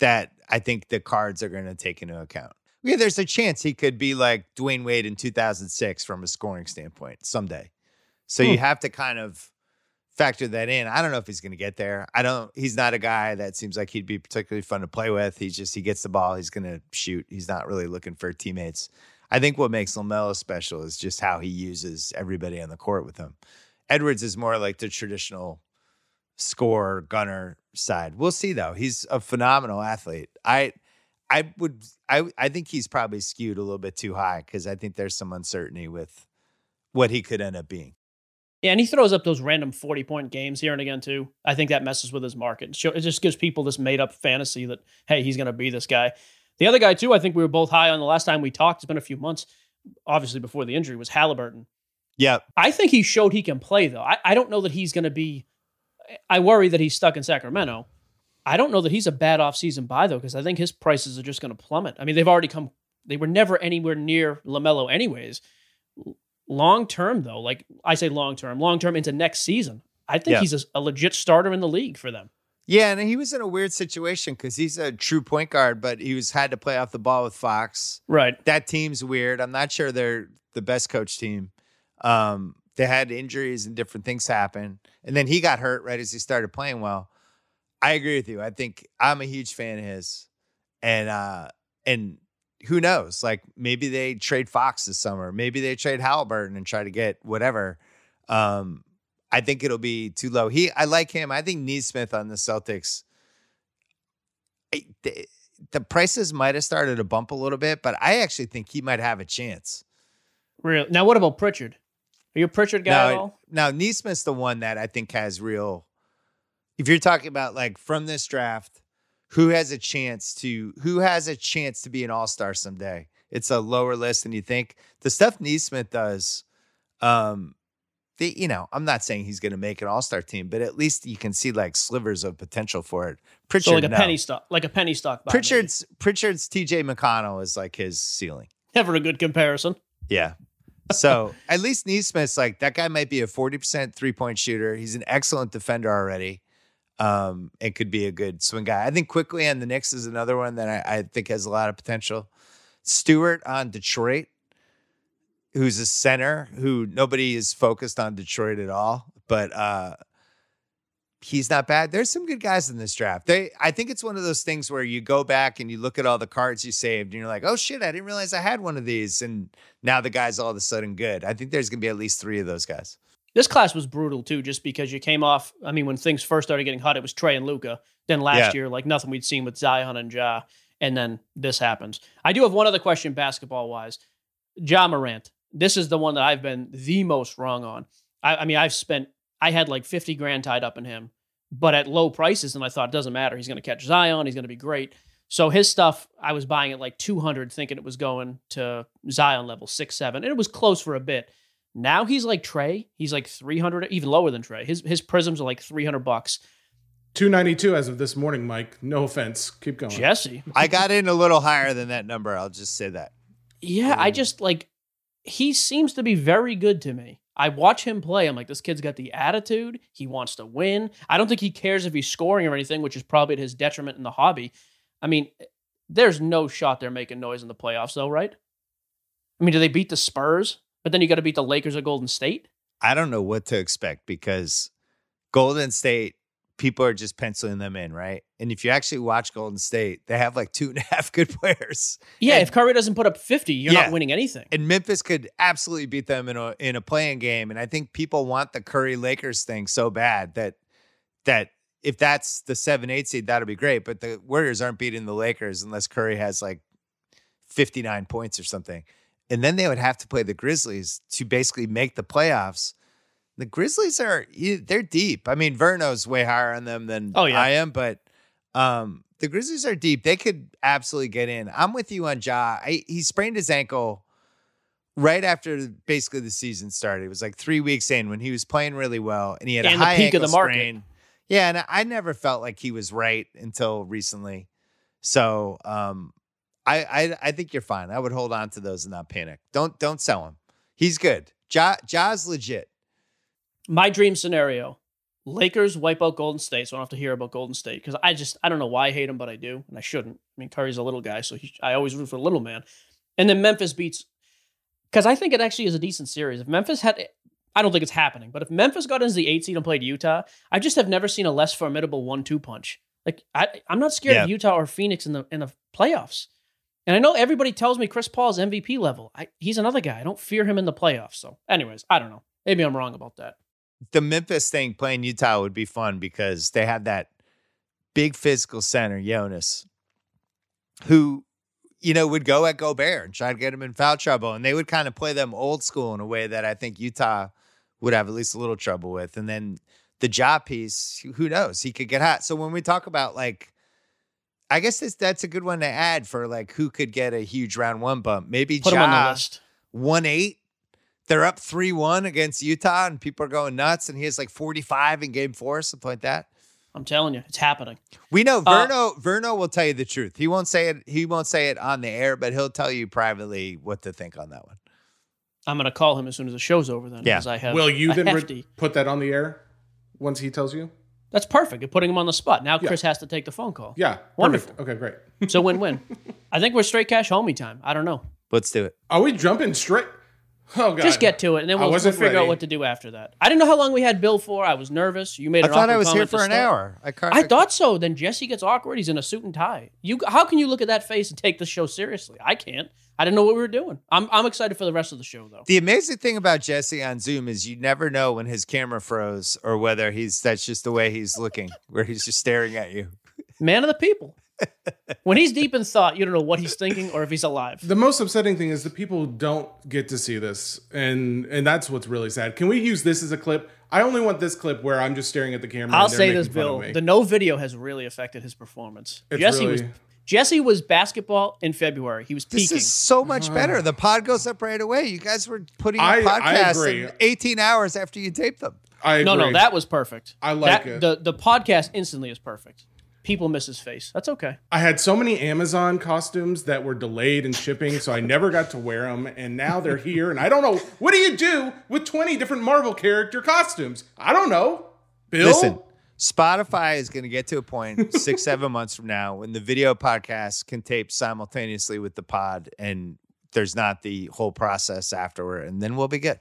that I think the cards are going to take into account. Yeah, there's a chance he could be like Dwyane Wade in 2006 from a scoring standpoint someday. So you Hmm. have to kind of factor that in. I don't know if he's going to get there. I don't. He's not a guy that seems like he'd be particularly fun to play with. He's just he gets the ball, he's going to shoot. He's not really looking for teammates. I think what makes LaMelo special is just how he uses everybody on the court with him. Edwards is more like the traditional score gunner side. We'll see though. He's a phenomenal athlete. I I would I I think he's probably skewed a little bit too high because I think there's some uncertainty with what he could end up being. Yeah, and he throws up those random forty point games here and again too. I think that messes with his market. It It just gives people this made up fantasy that hey, he's going to be this guy. The other guy too, I think we were both high on the last time we talked. It's been a few months, obviously before the injury was Halliburton. Yeah. I think he showed he can play though. I, I don't know that he's going to be. I worry that he's stuck in Sacramento. I don't know that he's a bad offseason buy though, because I think his prices are just going to plummet. I mean, they've already come. They were never anywhere near LaMelo, anyways. Long term though, like I say, long term, long term into next season. I think Yeah. he's a, a legit starter in the league for them. Yeah, and he was in a weird situation because he's a true point guard, but he was had to play off the ball with Fox. Right. That team's weird. I'm not sure they're the best coach team. Um, they had injuries and different things happen, and then he got hurt right as he started playing well. I agree with you. I think I'm a huge fan of his, and uh, and who knows? Like maybe they trade Fox this summer. Maybe they trade Halliburton and try to get whatever. Um, I think it'll be too low. He, I like him. I think Nesmith on the Celtics. I, the, the prices might have started to bump a little bit, but I actually think he might have a chance. Real. Now, what about Pritchard? Are you a Pritchard guy at Now, all? now Nesmith's the one that I think has real. If you're talking about like from this draft, who has a chance to who has a chance to be an all star someday? It's a lower list than you think. The stuff Nesmith does, um, the you know, I'm not saying he's going to make an all star team, but at least you can see like slivers of potential for it. Pritchard, So like a no. penny stock, like a penny stock. buy, maybe. Pritchard's Pritchard's T.J. McConnell is like his ceiling. never a good comparison. Yeah. So at least Nesmith's like that guy might be a 40% three point shooter. He's an excellent defender already. Um, and could be a good swing guy. I think Quickley on the Knicks is another one that I, I think has a lot of potential. Stewart on Detroit, who's a center who nobody is focused on Detroit at all, but uh he's not bad. There's some good guys in this draft. They I think it's one of those things where you go back and you look at all the cards you saved and you're like, "Oh shit, I didn't realize I had one of these." And now the guy's all of a sudden good. I think there's going to be at least 3 of those guys. This class was brutal too, just because you came off. I mean, when things first started getting hot, it was Trae and Luka. Then last Yeah. year, like nothing we'd seen with Zion and Ja, and then this happens. I do have one other question, basketball wise. Ja Morant. This is the one that I've been the most wrong on. I, I mean, I've spent. I had like fifty grand tied up in him, but at low prices, and I thought it doesn't matter. He's going to catch Zion. He's going to be great. So his stuff, I was buying at like two hundred, thinking it was going to Zion level six, seven, and it was close for a bit. Now he's like Trae. He's like 300, even lower than Trae. His his Prizms are like 300 bucks. 292 as of this morning, Mike. No offense. Keep going. Jesse. I got in a little higher than that number. I'll just say that. Yeah, I um, just like he seems to be very good to me. I watch him play. I'm like, this kid's got the attitude. He wants to win. I don't think he cares if he's scoring or anything, which is probably at his detriment in the hobby. I mean, there's no shot they're making noise in the playoffs, though, right? I mean, do they beat the Spurs? But then you got to beat the Lakers or Golden State. I don't know what to expect because Golden State, people are just penciling them in, right? And if you actually watch Golden State, they have like two and a half good players. Yeah, And- if Curry doesn't put up 50, you're Yeah. not winning anything. And Memphis could absolutely beat them in a in a play-in game. And I think people want the Curry Lakers thing so bad that that if that's the seven eight seed, that'll be great. But the Warriors aren't beating the Lakers unless Curry has like fifty nine points or something. And then they would have to play the Grizzlies to basically make the playoffs. The Grizzlies are they're deep. I mean, Verno's way higher on them than Oh, yeah. I am, but um, the Grizzlies are deep. They could absolutely get in. I'm with you on Ja. I, he sprained his ankle right after basically the season started. It was like three weeks in when he was playing really well, and he had And a high peak of the market. sprain. Yeah, and I never felt like he was right until recently. So um, I, I I think you're fine. I would hold on to those and not panic. Don't don't sell him. He's good. Ja Ja's legit. My dream scenario Lakers wipe out Golden State, so I don't have to hear about Golden State because I just, I don't know why I hate him, but I do, and I shouldn't. I mean, Curry's a little guy, so he, I always root for the little man. And then Memphis beats, because I think it actually is a decent series. If Memphis had, I don't think it's happening, but if Memphis got into the eight seed and played Utah, I just have never seen a less formidable one two punch. Like, I, I'm not scared of Utah or Phoenix in the in the playoffs. And I know everybody tells me Chris Paul is MVP level. I, he's another guy. I don't fear him in the playoffs. So, anyways, I don't know. Maybe I'm wrong about that. the Memphis thing playing Utah would be fun because they had that big physical center, Jonas, who, you know, would go at Gobert and try to get him in foul trouble. And they would kind of play them old school in a way that I think Utah would have at least a little trouble with. And then the job piece, who knows? He could get hot. So when we talk about like, I guess this, that's a good one to add for like who could get a huge round one bump. Maybe Put him on the Ja list. one eight. They're up three one against Utah, and people are going nuts. And he has like forty five in game four, something like that. I'm telling you, it's happening. We know Uh, Verno. Verno will tell you the truth. He won't say it. He won't say it on the air, but he'll tell you privately what to think on that one. I'm going to call him as soon as the show's over. Then, Yeah. because I have. Will you a then re- put that on the air once he tells you? That's perfect. You're putting him on the spot. Now Yeah. Chris has to take the phone call. Yeah. Wonderful. Perfect. Okay, great. So win-win. I think we're straight cash homie time. I don't know. Let's do it. Are we jumping straight? Oh god. Just get to it, and then we'll, we'll wasn't figure out what to do after that. I didn't know how long we had Bill for. I was nervous. You made I thought I was here for an start. hour. I, ca- I thought so. Then Jesse gets awkward. He's in a suit and tie. You, how can you look at that face and take the show seriously? I can't. I didn't know what we were doing. I'm, I'm excited for the rest of the show, though. The amazing thing about Jesse on Zoom is you never know when his camera froze or whether he's that's just the way he's looking, where he's just staring at you. Man of the people. When he's deep in thought, you don't know what he's thinking or if he's alive. The most upsetting thing is the people don't get to see this, and and that's what's really sad. Can we use this as a clip? I only want this clip where I'm just staring at the camera. I'll and say this, Bill. The no video has really affected his performance. It's Jesse was Jesse was basketball in February. He was peaking. This is so much uh-huh. better. The pod goes up right away. You guys were putting up I- I podcasts agree. in 18 hours after you taped them. I no, no, that was perfect. I like That- it. The the podcast instantly is perfect. People miss his face. That's okay. I had so many Amazon costumes that were delayed in shipping, so I never got to wear them. And now they're here, and I don't know what do you do with 20 different Marvel character costumes? I don't know. Bill, Listen, Spotify is going to get to a point six, seven months from now when the video podcast can tape simultaneously with the pod, and there's not the whole process afterward, and then we'll be good.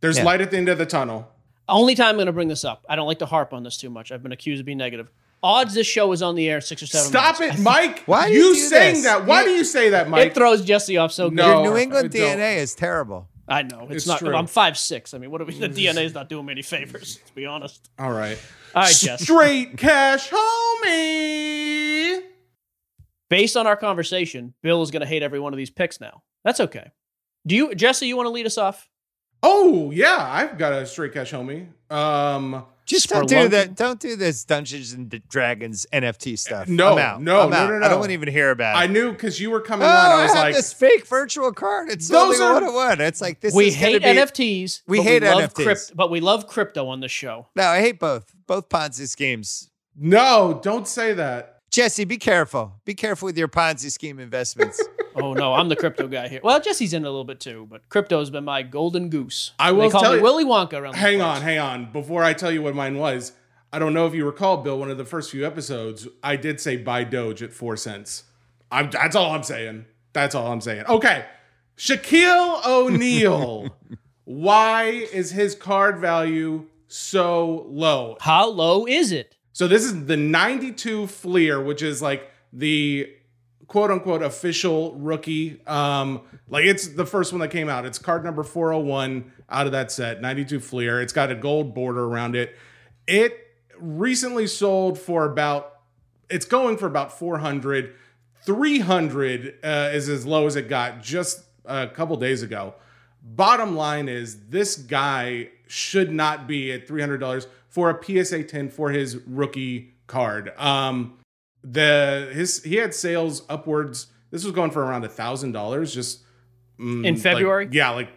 there's Yeah. light at the end of the tunnel. Only time I'm going to bring this up. I don't like to harp on this too much. I've been accused of being negative. Odds this show is on the air six or seven. Stop months. it, Mike. Why do you, you do saying this? that? Why You- do you say that, Mike? It throws Jesse off so good. No. Your New England I don't. DNA is terrible. I know it's, It's not. true. I'm five six. I mean, what are we? The DNA is not doing me any favors. To be honest. All right. All right, Jess. Straight cash homie. Based on our conversation, Bill is going to hate every one of these picks now. That's okay. Do you, Jesse? You want to lead us off? Oh yeah, I've got a straight cash homie. Um, Just don't do that. Don't do this Dungeons and Dragons NFT uh, stuff. No, I'm out. no, I'm no, out. no, I don't want to even hear about it. I knew because you were coming oh, on. I I, was have like, this fake virtual card. It's Those only are- one one. It's like this. we is hate be, NFTs. we but hate love NFTs. Crypt, but we love crypto on the show. No, I hate both. Both Ponzi schemes. no, don't say that. Jesse, be careful. Be careful with your Ponzi scheme investments. Oh no, I'm the crypto guy here. Well, Jesse's in a little bit too, but crypto's been my golden goose. I They will call tell me you- Willy Wonka around. Hang on, hang on. Before I tell you what mine was, I don't know if you recall, Bill, one of the first few episodes, I did say buy Doge at four cents. I'm, that's all I'm saying. That's all I'm saying. Okay. Shaquille O'Neal. Why is his card value so low? How low is it? So this is the 92 Fleer, which is like the quote unquote official rookie. Um, like it's the first one that came out. It's card number 401 out of that set, 92 Fleer. It's got a gold border around it. It recently sold for about it's going for about 400 300 uh, is as low as it got just a couple days ago bottom line is this guy should not be at $300 for a psa 10 for his rookie card. Um the his he had sales upwards this was going for around a thousand dollars just mm, In like- February? yeah like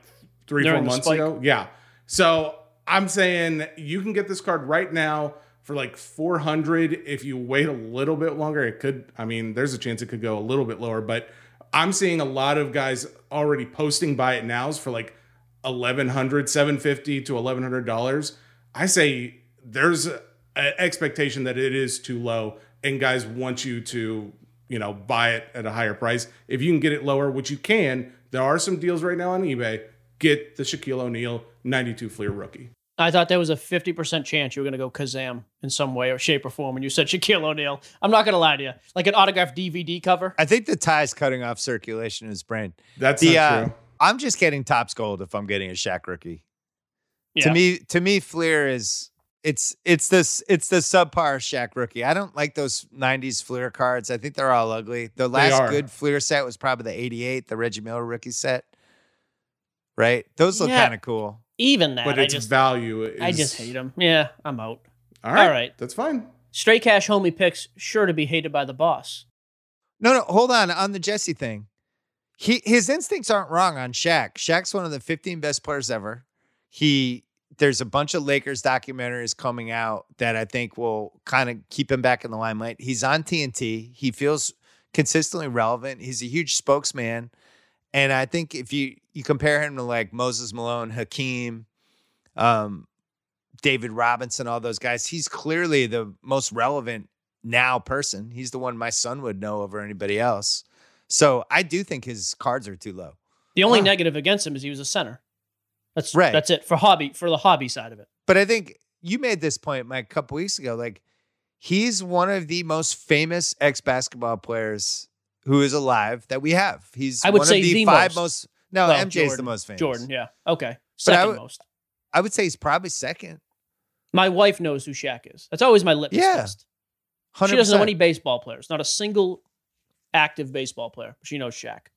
three During four months spike? ago yeah. So i'm saying you can get this card right now for like 400 if you wait a little bit longer. It could i mean there's a chance it could go a little bit lower but i'm seeing a lot of guys already posting buy it nows for like 1100 750 to 1100 dollars. I say there's an expectation that it is too low and guys want you to you know buy it at a higher price if you can get it lower which you can there are some deals right now on ebay get the shaquille o'neal 92 fleer rookie I thought there was a 50% chance you were going to go Kazam in some way or shape or form when you said Shaquille O'Neal. I'm not going to lie to you. Like an autographed DVD cover. I think the tie's cutting off circulation in his brain. that's The, not uh, true I'm just getting Topps gold if I'm getting a Shaq rookie. Yeah. To me, to me, Fleer is it's it's this it's the subpar Shaq rookie. I don't like those '90s Fleer cards. I think they're all ugly. The last good Fleer set was probably the '88, the Reggie Miller rookie set. Right, those look Yeah. kind of cool. Even that. but I its just, value is I just hate them. Yeah, I'm out. all right, All right. that's fine Straight cash homie picks, sure to be hated by the boss. No, no, hold on. On the Jesse thing, he his instincts aren't wrong on Shaq. Shaq's one of the 15 best players ever. He there's a bunch of Lakers documentaries coming out that I think will kind of keep him back in the limelight. He's on TNT. He feels consistently relevant. He's a huge spokesman. And I think if you you compare him to like Moses Malone, Hakeem, um, David Robinson, all those guys, he's clearly the most relevant now person. He's the one my son would know over anybody else. So I do think his cards are too low. The only Wow. negative against him is he was a center. That's Right. That's it for hobby for the hobby side of it. But I think you made this point Mike, a couple weeks ago. Like he's one of the most famous ex basketball players who is alive that we have. He's I would one say of the, the five most. most. no, Well, MJ is the most famous. Jordan, yeah. Okay. Second would- most. I would say he's probably second. My wife knows who Shaq is. That's always my litmus Yeah. test. 100%. She doesn't know any baseball players. Not a single active baseball player. She knows Shaq.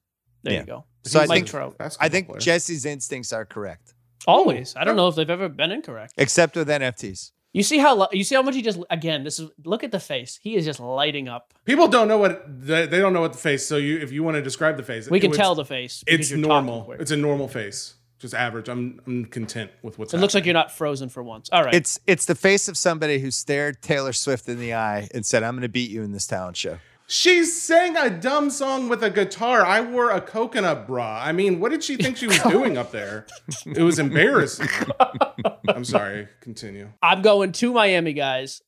There Yeah. you go. So I think Trout. I think player. Jesse's instincts are correct, Always. I don't know if they've ever been incorrect. except with NFTs. You see how you see how much he just again. This is look at the face. He is just lighting up. people don't know what they, they don't know what the face so you if you want to describe the face We can tell the face. it's normal it's a normal face just average i'm i'm content with what's It looks like you're not frozen for once. All right. It's it's the face of somebody who stared Taylor Swift in the eye and said, "I'm going to beat you in this talent show." She sang a dumb song with a guitar. I wore a coconut bra. I mean, what did she think she was doing up there? It was embarrassing. I'm sorry. Continue. I'm going to Miami, guys.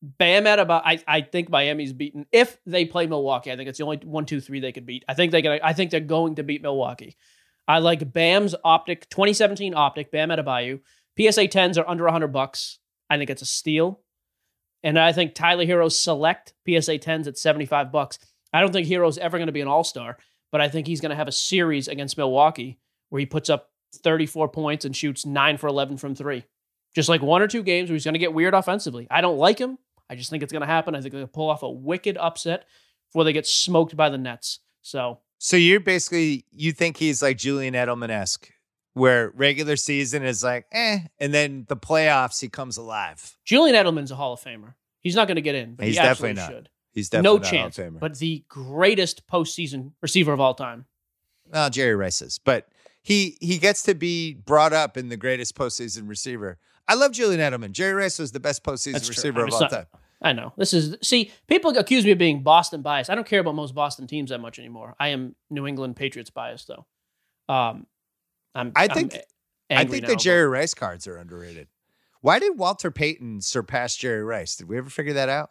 Bam at about. I, I think Miami's beaten if they play Milwaukee. I think it's the only one, two, three they could beat. I think they can. I think they're going to beat Milwaukee. I like Bam's optic 2017 optic. Bam Adebayo. PSA 10s are under 100 bucks. I think it's a steal. And I think Tyler Herro's select PSA 10s at 75 bucks. I don't think Herro's ever going to be an all star, but I think he's going to have a series against Milwaukee where he puts up 34 points and shoots 9 for 11 from three. Just like one or two games where he's going to get weird offensively. I don't like him. I just think it's going to happen. I think to pull off a wicked upset before they get smoked by the Nets. So So you're basically you think he's like Julian Edelman esque, where regular season is like eh, and then the playoffs he comes alive. Julian Edelman's a Hall of Famer. He's not going to get in, but He's he absolutely definitely not. should. He's definitely No not chance. Hall of Famer. But the greatest postseason receiver of all time. well, Jerry Rice is, but he he gets to be brought up in the greatest postseason receiver. I love Julian Edelman. Jerry Rice was the best postseason That's receiver I'm of all not- time. I know. This is see, people accuse me of being Boston biased. I don't care about most Boston teams that much anymore. I am New England Patriots biased though. Um I'm I I'm think- a- I think now the Jerry Rice cards are underrated. Why did Walter Payton surpass Jerry Rice? Did we ever figure that out?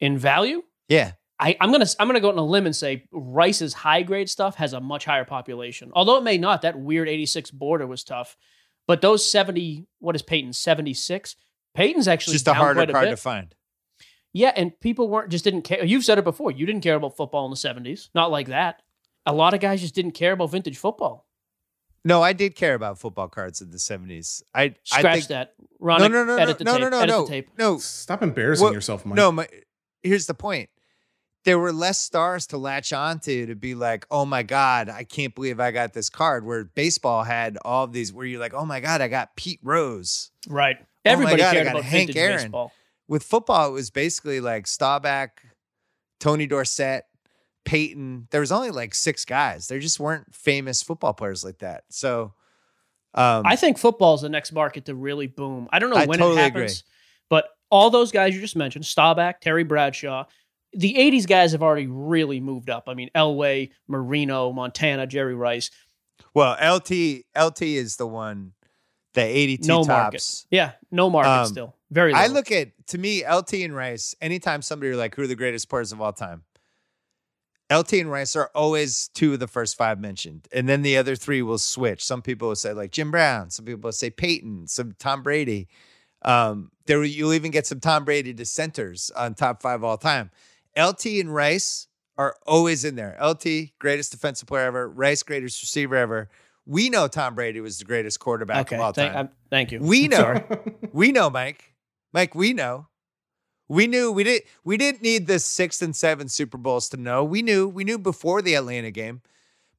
in value, Yeah. I, I'm gonna I'm gonna go on a limb and say Rice's high grade stuff has a much higher population. Although it may not. That weird 86 border was tough. But those 70, what is Peyton? 76? Peyton's actually just a harder card to find. Yeah, and people weren't just didn't care. You've said it before. You didn't care about football in the seventies. Not like that. A lot of guys just didn't care about vintage football. No, I did care about football cards in the 70s. I, I Scratch think that. Ron, no, no, no, edit no, the no, tape. no, no, edit no, tape. no, Stop embarrassing What- yourself, Mike. no. My, here's the point: there were less stars to latch onto to be like, "Oh my god, I can't believe I got this card." Where baseball had all of these, where you're like, "Oh my god, I got Pete Rose." Right. Oh my Everybody God, I cared got about Hank Aaron. baseball. With football, it was basically like Staubach, Tony Dorsett, Peyton. There was only like six guys. There just weren't famous football players like that. So, um, I think football is the next market to really boom. I don't know I when totally it happens, but all those guys you just mentioned, Staubach, Terry Bradshaw, the 80s guys have already really moved up. I mean, Elway, Marino, Montana, Jerry Rice. well, LT LT is the one, the 82 No market. Yeah, no market Um, still. Very low. I look at to me LT and Rice. Anytime somebody like, who are the greatest players of all time? LT and Rice are always two of the first five mentioned, and then the other three will switch. Some people will say like Jim Brown. Some people will say Peyton. Some Tom Brady. Um, there you'll even get some Tom Brady dissenters on top five all time. LT and Rice are always in there. LT greatest defensive player ever. Rice greatest receiver ever. We know Tom Brady was the greatest quarterback okay, of all thank, time. I'm- thank you. We know. We know, Mike. Mike, we know. We knew we did we didn't need the six and seven Super Bowls to know. We knew, we knew before the Atlanta game.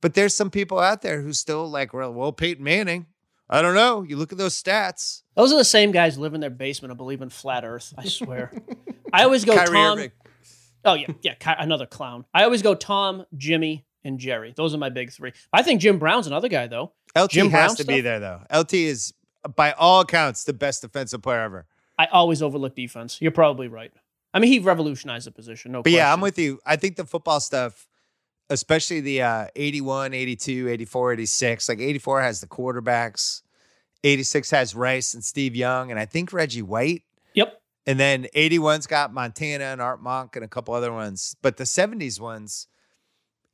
But there's some people out there who still like, well, well, Peyton Manning. I don't know. You look at those stats. Those are the same guys who live in their basement and believe in flat Earth. I swear. I always go Kyrie Tom. Irving. Oh yeah, yeah, another clown. I always go Tom, Jimmy, and Jerry. Those are my big three. I think Jim Brown's another guy though. LT Jim has Brown to be there though. LT is by all accounts the best defensive player ever. I always overlook defense. You're probably right. I mean, he revolutionized the position. No But yeah, I'm with you. I think the football stuff, especially the uh, 81, 82, 84, 86, like 84 has the quarterbacks. 86 has Rice and Steve Young, and I think Reggie White. Yep. And then 81's got Montana and Art Monk and a couple other ones. But the 70s ones,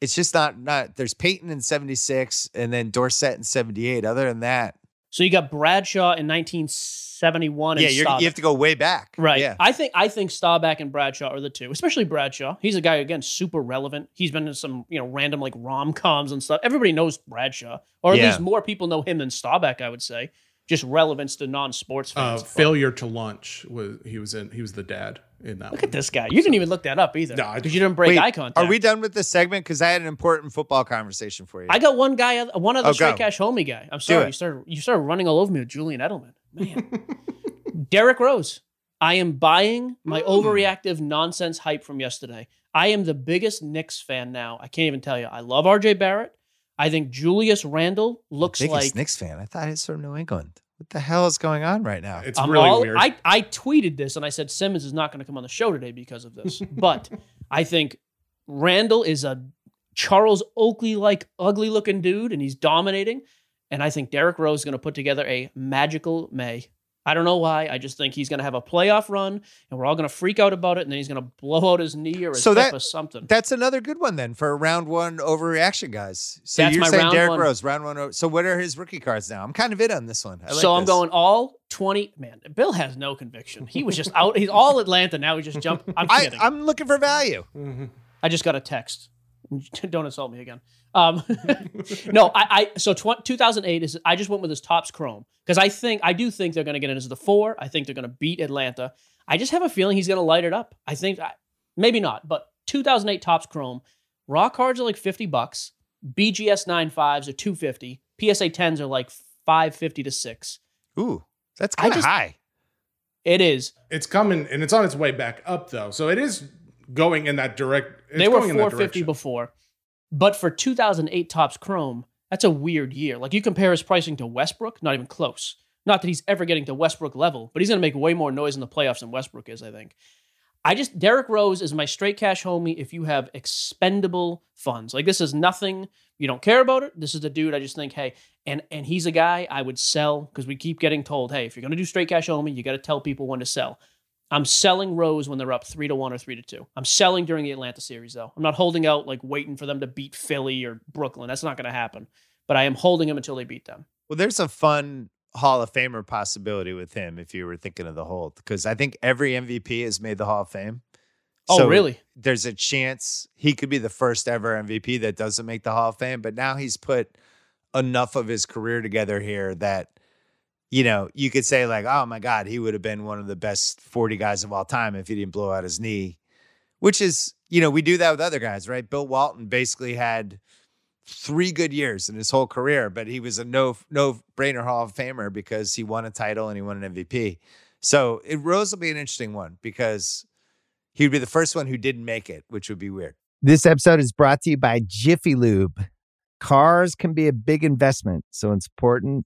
it's just not not there's Peyton in 76 and then Dorsett in 78. Other than that, So you got Bradshaw in 1971 yeah, you have to go way back. Right. Yeah. I think I think Staubach and Bradshaw are the two, especially Bradshaw. He's a guy again super relevant. He's been in some you know random like rom coms and stuff. Everybody knows Bradshaw, or at Yeah. least more people know him than Staubach. I would say just relevance to non sports uh, fans. Failure to Launch was he was in he was the dad in that Look one. at this guy. You didn't even look that up either No, because you didn't break Wait, eye contact. Are we done with this segment? Because I had an important football conversation for you. I got one guy, one other Oh, straight go. cash homie guy. I'm sorry, you started you started running all over me with Julian Edelman. Man, Derrick Rose. I am buying my Mm. overreactive nonsense hype from yesterday. I am the biggest Knicks fan now. I can't even tell you. I love RJ Barrett. I think Julius Randle looks Biggest like Knicks fan. I thought he was from New England. What the hell is going on right now? It's I'm really all, weird. I, I tweeted this and I said Simmons is not going to come on the show today because of this. but I think Randle is a Charles Oakley like ugly looking dude and he's dominating. And I think Derrick Rose is going to put together a magical May. I don't know why. I just think he's going to have a playoff run and we're all going to freak out about it. And then he's going to blow out his knee or his So hip that- or something. That's another good one then for round one overreaction, guys. So That's you're my saying Derrick one. Rose, round one. So what are his rookie cards now? I'm kind of in on this one. I like so I'm this. going all 20. Man, Bill has no conviction. He was just out. He's all Atlanta. Now he just jumped. I'm kidding. I'm looking for value. Mhm. I just got a text. Don't insult me again. Um, no, I, I so tw- 2008 is. I just went with his Topps Chrome because I think I do think they're going to get into the four. I think they're going to beat Atlanta. I just have a feeling he's going to light it up. I think I, maybe not, but 2008 Topps Chrome. Raw cards are like 50 bucks. BGS 95s are 250. PSA 10s are like 550 to six. Ooh, that's kind of high. It is. It's coming and it's on its way back up though, so it is going in that direct. It's they were going in that 450 before, but for 2008 Topps Chrome, that's a weird year. Like you compare his pricing to Westbrook, not even close. Not that he's ever getting to Westbrook level, but he's going to make way more noise in the playoffs than Westbrook is. I think. I just Derrick Rose is my straight cash homie if you have expendable funds. Like this is nothing you don't care about it. This is the dude I just think, hey, and and he's a guy I would sell because we keep getting told, hey, if you're gonna do straight cash homie, you got to tell people when to sell. I'm selling Rose when they're up three to one or three to two. I'm selling during the Atlanta series though. I'm not holding out like waiting for them to beat Philly or Brooklyn. That's not going to happen. But I am holding them until they beat them. Well, there's a fun Hall of Famer possibility with him if you were thinking of the hold, because I think every MVP has made the Hall of Fame. Oh, So really? There's a chance he could be the first ever MVP that doesn't make the Hall of Fame, but now he's put enough of his career together here that you know, you could say like, "Oh my god, he would have been one of the best 40 guys of all time if he didn't blow out his knee." Which is, you know, we do that with other guys, right? Bill Walton basically had three good years in his whole career, but he was a no no brainer Hall of Famer because he won a title and he won an MVP. So it Rose will be an interesting one because he would be the first one who didn't make it, which would be weird. This episode is brought to you by Jiffy Lube. Cars can be a big investment, so it's important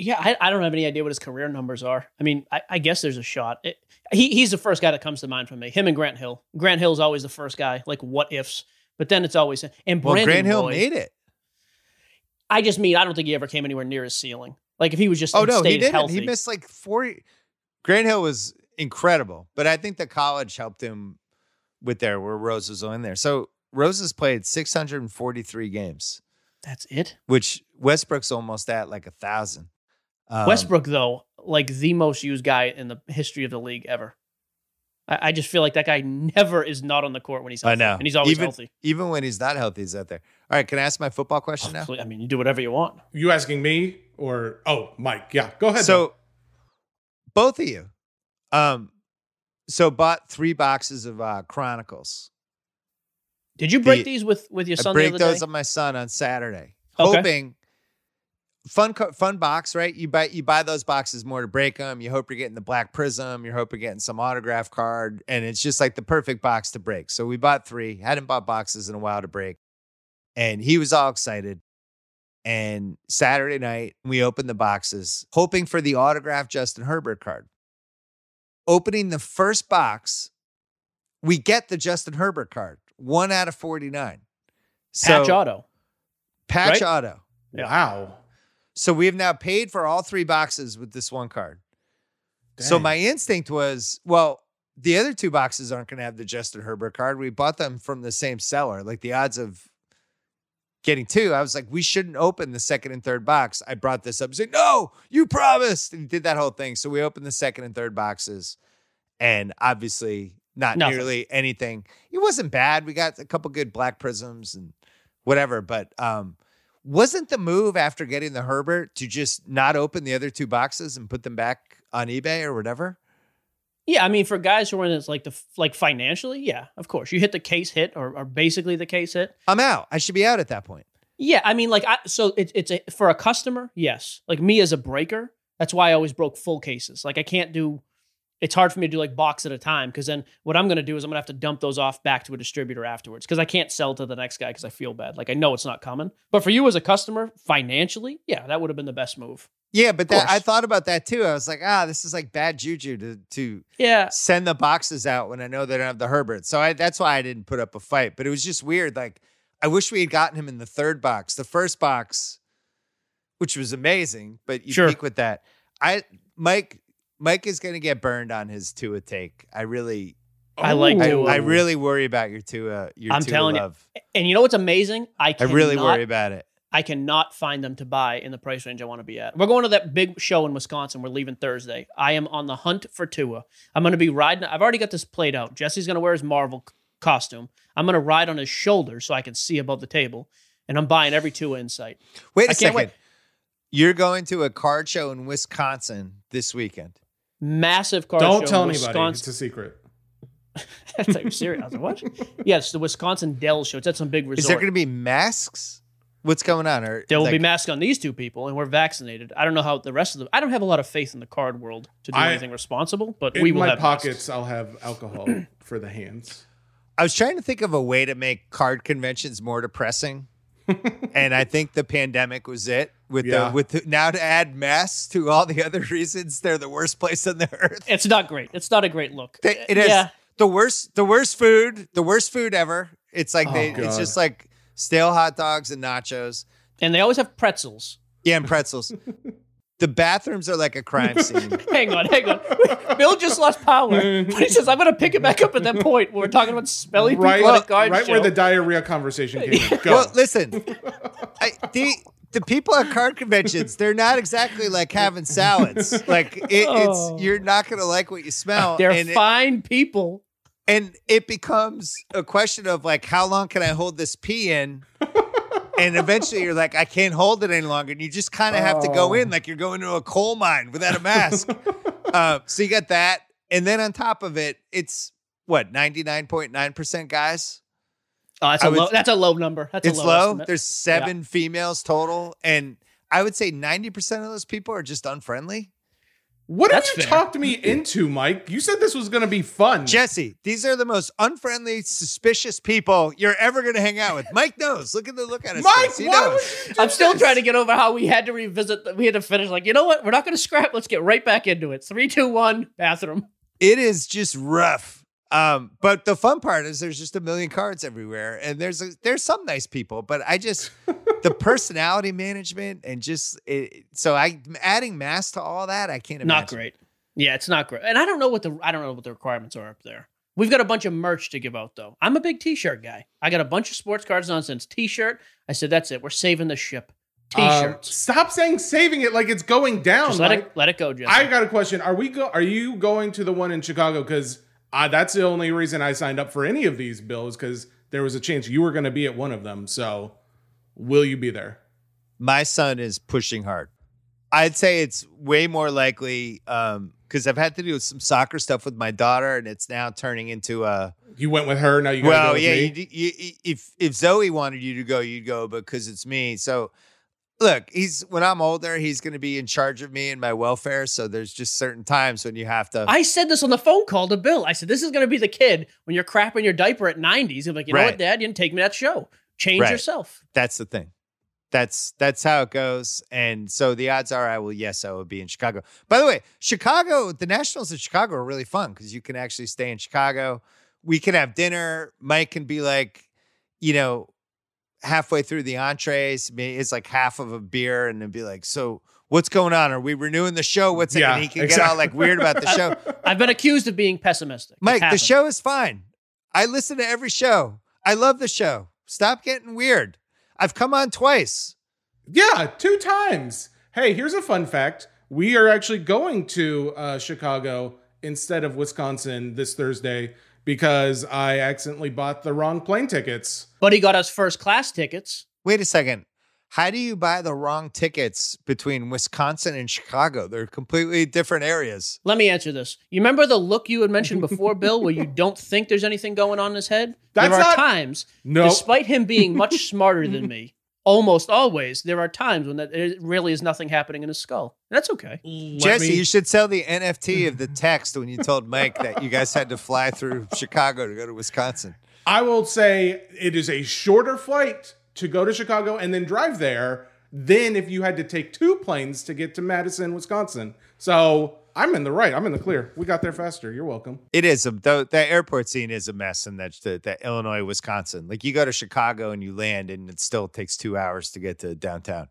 Yeah, I, I don't have any idea what his career numbers are. I mean, I, I guess there's a shot. It, he, he's the first guy that comes to mind for me. Him and Grant Hill. Grant Hill's always the first guy, like what ifs. But then it's always and Brandon Well, Grant Hill made it. I just mean I don't think he ever came anywhere near his ceiling. Like if he was just Oh no, he didn't. healthy. He missed like four. Grant Hill was incredible, but I think the college helped him with there where Rose was on there. So Rose has played 643 games, That's it. which Westbrook's almost at like a thousand. Um, Westbrook though, like the most used guy in the history of the league ever. I, I just feel like that guy never is not on the court when he's I healthy, know. and he's always even, healthy. Even when he's not healthy, he's out there. All right, can I ask my football question now? I mean, you do whatever you want. You asking me or oh, Mike? Yeah, go ahead. So both of you. Um so bought three boxes of uh Chronicles. Did you break The- these with with your I son break the other those day? on my son on Saturday. Okay. Hoping fun co- fun box, right? You buy you buy those boxes more to break them. You hope you're getting the black Prizm. You hope you're getting some autograph card, and it's just like the perfect box to break. So we bought three. Hadn't bought boxes in a while to break, and he was all excited. And Saturday night, we opened the boxes, hoping for the autograph Justin Herbert card. Opening the first box, we get the Justin Herbert card, one out of 49. Patch So- auto. Patch right? auto. wow. So we have now paid for all three boxes with this one card. So my instinct was, well, the other two boxes aren't going to have the Justin Herbert card. We bought them from the same seller. Like the odds of getting two, I was like, we shouldn't open the second and third box. I brought this up and said, no, you promised. And he did that whole thing. So we opened the second and third boxes and obviously not Nothing. nearly anything. It wasn't bad. We got a couple good black Prizms and whatever, but um, wasn't the move after getting the Herbert to just not open the other two boxes and put them back on eBay or whatever? Yeah, I mean, for guys who are in this, like the like financially, yeah, of course, you hit the case hit or, or basically the case hit. I'm out. I should be out at that point. Yeah, I mean, like, I, so it's it's a for a customer, yes. Like me as a breaker, that's why I always broke full cases. Like I can't do. It's hard for me to do like box at a time because then what I'm going to do is I'm going to have to dump those off back to a distributor afterwards because I can't sell to the next guy because I feel bad. Like I know it's not coming. But for you as a customer, financially, yeah, that would have been the best move. Yeah, but that, I thought about that too. I was like, ah, this is like bad juju to to Yeah, send the boxes out when I know they don't have the Herbert. So I, that's why I didn't put up a fight. But it was just weird. Like I wish we had gotten him in the third box. The first box, which was amazing, but you Sure. peak with that. I Mike Mike is going to get burned on his Tua take. I really, I like I, Tua. I really worry about your Tua. Your I'm Tua telling you, and you know what's amazing? I I really worry about it. I cannot find them to buy in the price range I want to be at. We're going to that big show in Wisconsin. We're leaving Thursday. I am on the hunt for Tua. I'm going to be riding. I've already got this played out. Jesse's going to wear his Marvel costume. I'm going to ride on his shoulder so I can see above the table. And I'm buying every Tua in sight. Wait a second. wait. You're going to a card show in Wisconsin this weekend. Massive car Don't show tell in anybody. It's a secret. I thought you were serious. I was like, what? yes, the Wisconsin Dell show. It's at some big resort. Is there going to be masks? What's going on? Or there will be like- masks on these two people, and we're vaccinated. I don't know how the rest of them. I don't have a lot of faith in the card world to do I- anything responsible, but In we will my have masks. pockets, I'll have alcohol for the hands. I was trying to think of a way to make card conventions more depressing. and I think the pandemic was it. With Yeah. the with the, now to add masks to all the other reasons they're the worst place on the earth. It's not great. It's not a great look. They- it is Yeah. the worst the worst food, the worst food ever. It's like Oh, they it's just like stale hot dogs and nachos. And they always have pretzels. Yeah, and pretzels. the bathrooms are like a crime scene. Hang on, hang on. Bill just lost power. But he says, I'm going to pick it back up at that point where we're talking about smelly people Right, at a card right show. where the diarrhea conversation came in. Go. Well, listen, I, the the people at card conventions, they're not exactly like having salads. Like it, Oh. it's you're not gonna like what you smell. They're and it, fine people. and it becomes a question of like, how long can I hold this pee in? And eventually you're like, I can't hold it any longer. And you just kind of have to go Oh. in like you're going to a coal mine without a mask. uh, so you got that. And then on top of it, it's what, 99.9% guys? Oh, that's a would- low. That's a low number. That's it's a low. low. There's seven females total. And I would say 90% of those people are just unfriendly. What have you fair. talked me mm-hmm. into, Mike? You said this was going to be fun. Jesse, these are the most unfriendly, suspicious people you're ever going to hang out with. Mike knows. Look at the look at his Mike, face. He why would you I'm still this? trying to get over how we had to revisit. The, we had to finish. Like, you know what? We're not going to scrap. Let's get right back into it. Three, two, one. Bathroom. it is just rough. Um, but the fun part is there's just a million cards everywhere, and there's a, there's some nice people, but I just the personality management and just it, so I adding mass to all that I can't imagine. Not great. Yeah, it's not great. And I don't know what the I don't know what the requirements are up there. We've got a bunch of merch to give out though. I'm a big T-shirt guy. I got a bunch of sports cards nonsense. T-shirt. I said that's it. We're saving the ship. Um, T-shirts. stop saying saving it like it's going down. Just let Mike. it let it go, Jesse. I got a question. Are we go? Are you going to the one in Chicago? Because uh, that's the only reason I signed up for any of these bills. Because there was a chance you were going to be at one of them. So, will you be there? My son is pushing hard. I'd say it's way more likely um because I've had to do some soccer stuff with my daughter, and it's now turning into a You went with her. Now you well, go with yeah. You, you, if if Zoe wanted you to go, you'd go because it's me. So, look, he's when I'm older, he's going to be in charge of me and my welfare. So there's just certain times when you have to. I said this on the phone call to Bill. I said, this is going to be the kid when you're crapping your diaper at 90s. You're like, you know Right. what, Dad? You didn't take me to that show. Change Right. yourself. that's the thing. That's that's how it goes. And so the odds are I will yes, I will be in Chicago. By the way, Chicago, the Nationals in Chicago are really fun because you can actually stay in Chicago. We can have dinner. Mike can be like, you know, halfway through the entrees. It's like half of a beer, and then be like, so what's going on? Are we renewing the show? What's it? Yeah, and he can get all like weird about the show. I've been accused of being pessimistic. Mike, the show is fine. I listen to every show. I love the show. Stop getting weird. I've come on twice. Yeah, two times. Hey, here's a fun fact. We are actually going to uh, Chicago instead of Wisconsin this Thursday because I accidentally bought the wrong plane tickets. But he got us first class tickets. Wait a second. how do you buy the wrong tickets between Wisconsin and Chicago? They're completely different areas. Let me answer this. You remember the look you had mentioned before, Bill, where you don't think there's anything going on in his head? That's there are not- times, No. despite him being much smarter than me, almost always, there are times when that, there really is nothing happening in his skull. That's okay. Let Jesse, me- you should sell the NFT of the text when you told Mike that you guys had to fly through Chicago to go to Wisconsin. I will say it is a shorter flight to go to Chicago and then drive there than if you had to take two planes to get to Madison, Wisconsin. So I'm in the right. I'm in the clear. We got there faster. You're welcome. It is a the, the airport scene is a mess in that the, the Illinois, Wisconsin. Like you go to Chicago and you land, and it still takes two hours to get to downtown.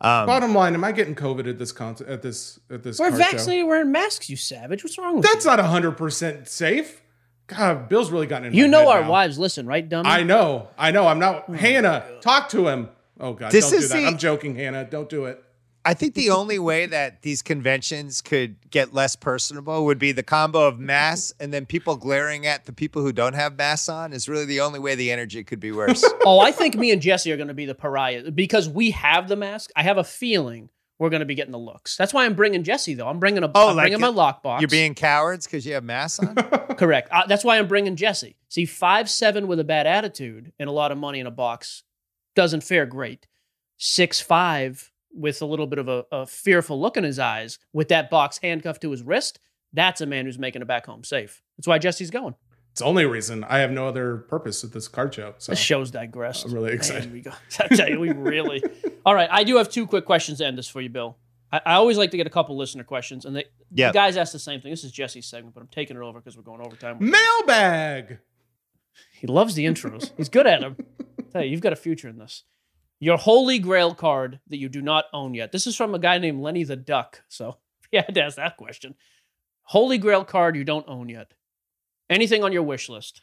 Um, Bottom line, am I getting COVID at this con- at this at this? We're car show? vaccinated, wearing masks, you savage. What's wrong with That's you? not hundred percent safe. God, Bill's really gotten in. You my know head our now. wives listen, right, dummy? I know. I know. I'm not. Hannah, talk to him. Oh God, This don't do that. the- I'm joking, Hannah. Don't do it. I think the only way that these conventions could get less personable would be the combo of masks and then people glaring at the people who don't have masks on is really the only way the energy could be worse. oh, I think me and Jesse are going to be the pariah because we have the mask. I have a feeling we're going to be getting the looks. That's why I'm bringing Jesse though. I'm bringing a. Oh, am like bringing my lockbox. You're being cowards because you have masks on? correct. Uh, that's why I'm bringing Jesse. See, five seven with a bad attitude and a lot of money in a box doesn't fare great. Six five with a little bit of a, a fearful look in his eyes with that box handcuffed to his wrist. That's a man who's making it back home safe. That's why Jesse's going. It's the only reason I have no other purpose at this card show. So The show's digressed. I'm really Man, excited. we go. I tell you, we really. All right, I do have two quick questions to end this for you, Bill. I, I always like to get a couple listener questions, and they, Yeah. the guys ask the same thing. This is Jesse's segment, but I'm taking it over because we're going overtime. Mailbag. He loves the intros. He's good at them. tell you, you've got a future in this. Your holy grail card that you do not own yet. This is from a guy named Lenny the Duck. So yeah, I had to ask that question. Holy grail card you don't own yet. Anything on your wish list?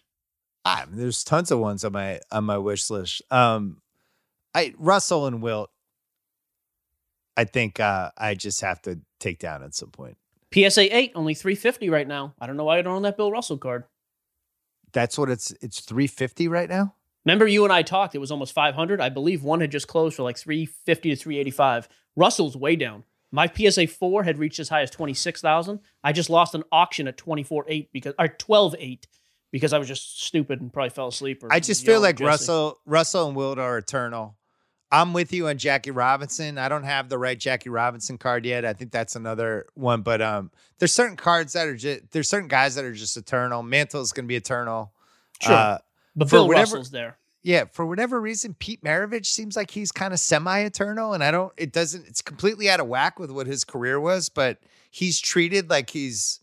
Ah, there's tons of ones on my on my wish list. Um, I Russell and Wilt. I think uh, I just have to take down at some point. PSA 8, only 350 right now. I don't know why I don't own that Bill Russell card. That's what it's it's 350 right now. Remember, you and I talked. It was almost 500. I believe one had just closed for like 350 to 385. Russell's way down. My PSA 4 had reached as high as 26,000. I just lost an auction at 24.8 because, or 12.8 because I was just stupid and probably fell asleep. Or I just feel like Jesse. Russell Russell and Wilt are eternal. I'm with you on Jackie Robinson. I don't have the right Jackie Robinson card yet. I think that's another one, but um, there's certain cards that are just there's certain guys that are just eternal. Mantle is going to be eternal. Sure. Uh, But for Bill whatever- Russell's there. yeah, for whatever reason, Pete Maravich seems like he's kind of semi-eternal, and I don't. It doesn't. It's completely out of whack with what his career was, but he's treated like he's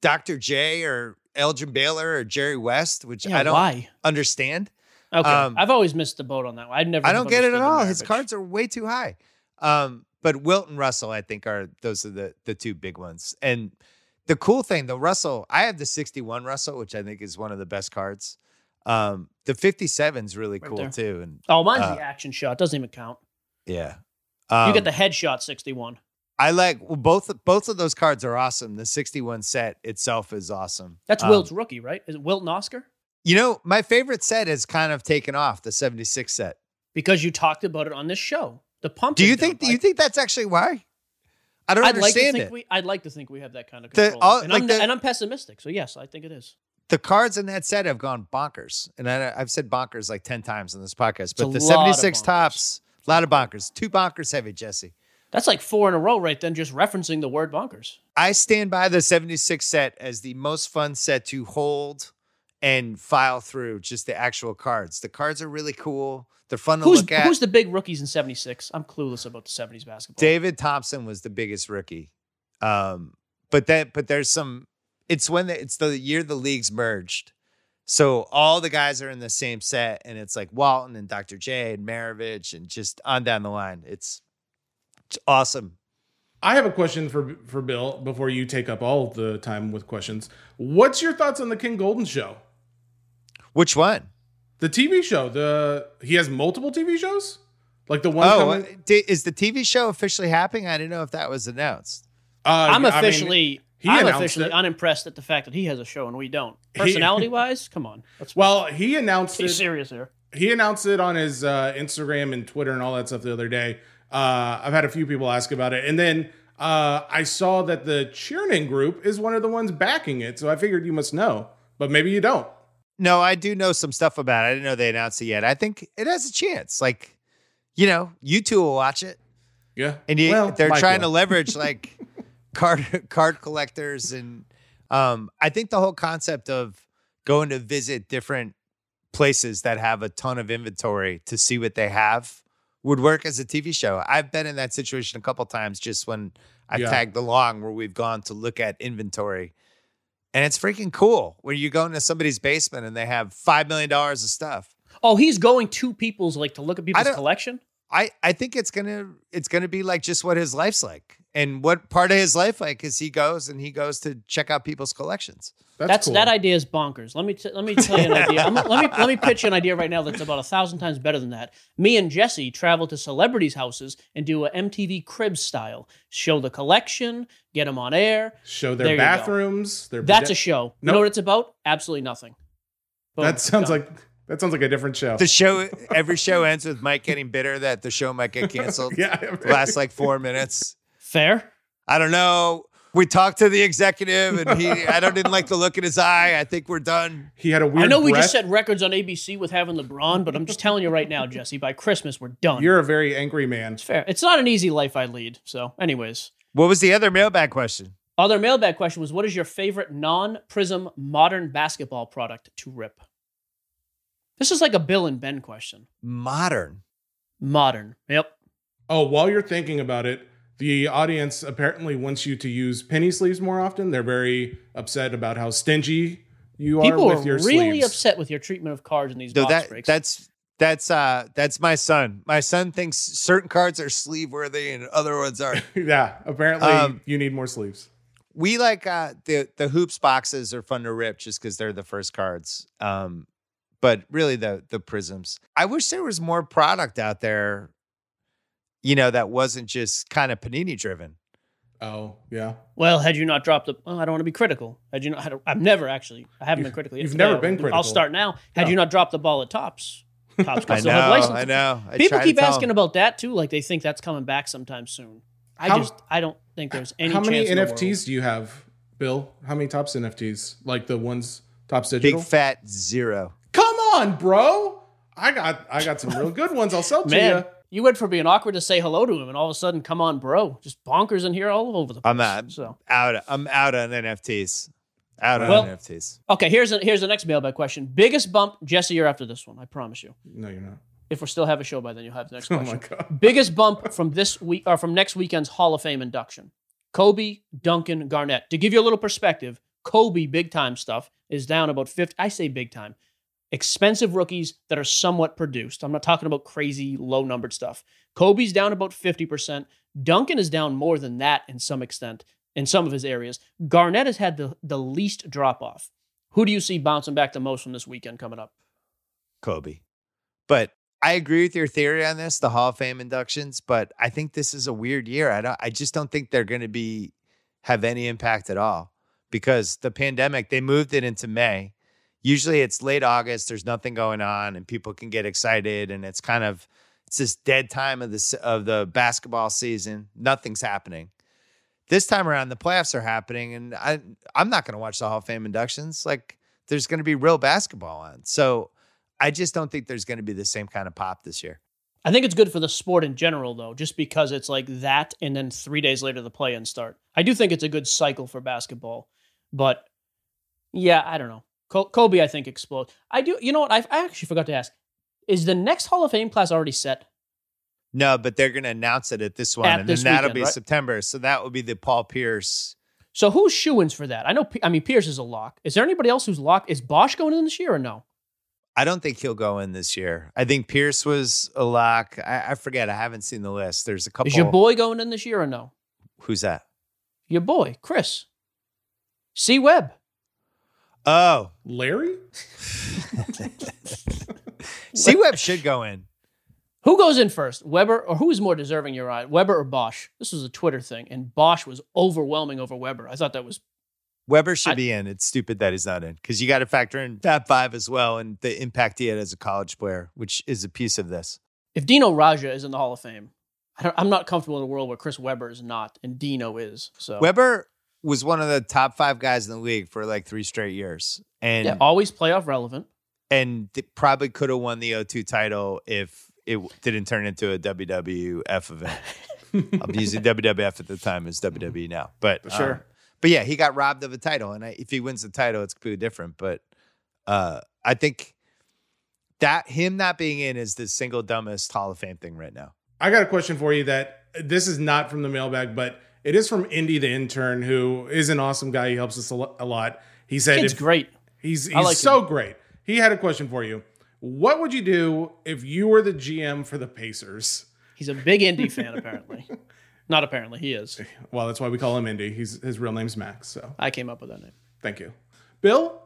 Dr. J or Elgin Baylor or Jerry West, which Yeah, I don't why? understand. Okay. Um, I've always missed the boat on that one. I never. I don't get it at all. His cards are way too high. Um, but Wilt and Russell, I think, are those are the the two big ones. And the cool thing, the Russell, I have the 61 Russell, which I think is one of the best cards. Um, the 57 is really Right cool there. too. And Oh, mine's uh, the action shot. Doesn't even count. yeah. you Um, get the headshot 61. I like well, both both of those cards are awesome. The 61 set itself is awesome. That's Um, Wilt's rookie, right? Is it Wilt and Oscar? You know, my favorite set has kind of taken off, the 76 set. Because you talked about it on this show. The pump. Do you think do you think that's actually why? I don't I'd like to understand think it. we. I'd like to think we have that kind of The- control, all- and, like I'm, the- and I'm pessimistic. So yes, I think it is. The cards in that set have gone bonkers. And I, I've said bonkers like 10 times in this podcast, but the 76 Topps, a lot of bonkers. Two bonkers heavy, Jesse. That's like four in a row, right? Then just referencing the word bonkers. I stand by the 76 set as the most fun set to hold and file through just the actual cards. The cards are really cool. They're fun to Who's look at. who's the big rookies in '76? I'm clueless about the '70s basketball. David Thompson was the biggest rookie. Um, but then but there's some it's when the, it's the year the leagues merged. So all the guys are in the same set and it's like Walton and Dr. J and Maravich and just on down the line. It's, it's awesome. I have a question for for Bill before you take up all the time with questions. What's your thoughts on the Ken Goldin show? Which one? The TV show. The he has multiple TV shows? Like the one Oh, coming uh, is the TV show officially happening? I didn't know if that was announced. uh, I'm I mean, officially. He I'm officially it. unimpressed at the fact that he has a show and we don't. He- Personality wise, come on. Let's well, he announced be it serious here. he announced it on his uh, Instagram and Twitter and all that stuff the other day. Uh, I've had a few people ask about it, and then uh, I saw that the Chernin Group is one of the ones backing it. So I figured you must know, but maybe you don't. No, I do know some stuff about it. I didn't know they announced it yet. I think it has a chance. Like, you know, you two will watch it. Yeah, and you, Well, they're Mike trying to leverage like card card collectors and um I think the whole concept of going to visit different places that have a ton of inventory to see what they have would work as a TV show. I've been in that situation a couple times just when I've Yeah. tagged along where we've gone to look at inventory. And it's freaking cool when you go into somebody's basement and they have five million dollars of stuff. Oh, he's going to people's like to look at people's don't- collection. I I think it's gonna it's gonna be like just what his life's like, and what part of his life like is he goes and he goes to check out people's collections. That's, That's cool. that idea is bonkers. Let me t- let me tell you an idea. I'm- let me let me pitch you an idea right now that's about a thousand times better than that. Me and Jesse travel to celebrities' houses and do a MTV Cribs style, show the collection, get them on air. Show their you bathrooms. Their That's a bidet- show. You know what it's about? Absolutely nothing. Boom. That sounds Done. like that sounds like a different show. The show every show ends with Mike getting bitter that the show might get canceled. yeah, Lasts like four minutes. Fair. I don't know. We talked to the executive and he I don't didn't like the look in his eye. I think we're done. he had a weird. I know we breath. just set records on ABC with having LeBron, but I'm just telling you right now, Jesse. By Christmas, we're done. You're a very angry man. it's fair. It's not an easy life I lead. So, anyways, What was the other mailbag question? other mailbag question was: What is your favorite non-Prizm modern basketball product to rip? This is like a Bill and Ben question. Modern. Modern. Yep. Oh, while you're thinking about it, the audience apparently wants you to use penny sleeves more often. They're very upset about how stingy you People are are with your really sleeves. upset with your treatment of cards in these No, box that breaks. that's that's uh that's my son. My son thinks certain cards are sleeve worthy and other ones aren't. yeah, apparently Um, you need more sleeves. we like uh the the hoops boxes are fun to rip just because they're the first cards. Um, but really the the Prizms. I wish there was more product out there, you know, that wasn't just kind of panini driven. Oh, yeah. well, had you not dropped the, well, I don't want to be critical. Had you not, had, I've never actually, I haven't been You've- critical. yet you've today. never I'll- been I'll start now. Had No. you not dropped the ball at Topps, Topps I could still have know, license. I know. I People keep asking asking 'em. about that too, like they think that's coming back sometime soon. I How- just, I don't think there's any. How many chance in the NFTs do you have, Bill? How many Topps NFTs? Like the ones Topps digital? big fat zero. Come on, bro. I got I got some real good ones. I'll sell to you. You went from being awkward to say hello to him, and all of a sudden, come on, bro, just bonkers in here all over the place. I'm out. So Out. I'm out on NFTs. Out on NFTs. okay, here's a, here's the next mailbag question. Biggest bump, Jesse. You're after this one. I promise you. No, you're not. If we still have a show by then, you'll have the next question. Oh my god. Biggest bump from this week or from next weekend's Hall of Fame induction. Kobe, Duncan, Garnett. To give you a little perspective, Kobe big time stuff is down about 50. I say big time. Expensive rookies that are somewhat produced. I'm not talking about crazy low numbered stuff. Kobe's down about 50%. Duncan is down more than that in some extent in some of his areas. Garnett has had the, the least drop off. Who do you see bouncing back the most from this weekend coming up? Kobe. But I agree with your theory on this, the Hall of Fame inductions, but I think this is a weird year. I don't I just don't think they're going to be have any impact at all because the pandemic, they moved it into May. Usually it's late August, there's nothing going on and people can get excited and it's kind of it's this dead time of the of the basketball season. Nothing's happening. This time around the playoffs are happening and I I'm not going to watch the Hall of Fame inductions like there's going to be real basketball on. So I just don't think there's going to be the same kind of pop this year. I think it's good for the sport in general, though, just because it's like that, and then three days later the play-in start. I do think it's a good cycle for basketball, but yeah, I don't know. Kobe, I think explodes. I do. You know what? I, I actually forgot to ask: Is the next Hall of Fame class already set? No, but they're going to announce it at this one, At and this then that'll weekend, be right? September. So that will be the Paul Pierce. So who's shoo-ins for that? I know. I mean, Pierce is a lock. Is there anybody else who's locked? Is Bosh going in this year or no? I don't think he'll go in this year. I think Pierce was a lock. I, I forget. I haven't seen the list. There's a couple. Is your boy going in this year or no? Who's that? Your boy, Chris. C. Webb. Oh, Larry? C Webb should go in. Who goes in first, Webber or who is more deserving? Your eye, Webber or Bosh? This was a Twitter thing, and Bosh was overwhelming over Webber. I thought that was Webber should I- be in. It's stupid that he's not in because you got to factor in Fab Five as well and the impact he had as a college player, which is a piece of this. If Dino Radja is in the Hall of Fame, I don't, I'm not comfortable in a world where Chris Webber is not and Dino is. So Webber was one of the top five guys in the league for like three straight years, and yeah, always playoff relevant. and th- probably could have won the O2 title if it w- didn't turn into a WWF event. I'm using WWF at the time as WWE now, but For sure. um, but yeah, he got robbed of a title, and I, if he wins the title, it's completely different. But uh, I think that him not being in is the single dumbest Hall of Fame thing right now. I got a question for you that this is not from the mailbag, but it is from Indy, the intern, who is an awesome guy. He helps us a lo- a lot. He said Kid's if, great. he's he's like so great. He had a question for you. What would you do if you were the GM for the Pacers? He's a big Indy fan, apparently. Not apparently, he is. Well, that's why we call him Indy. He's his real name's Max. So I came up with that name. thank you, Bill.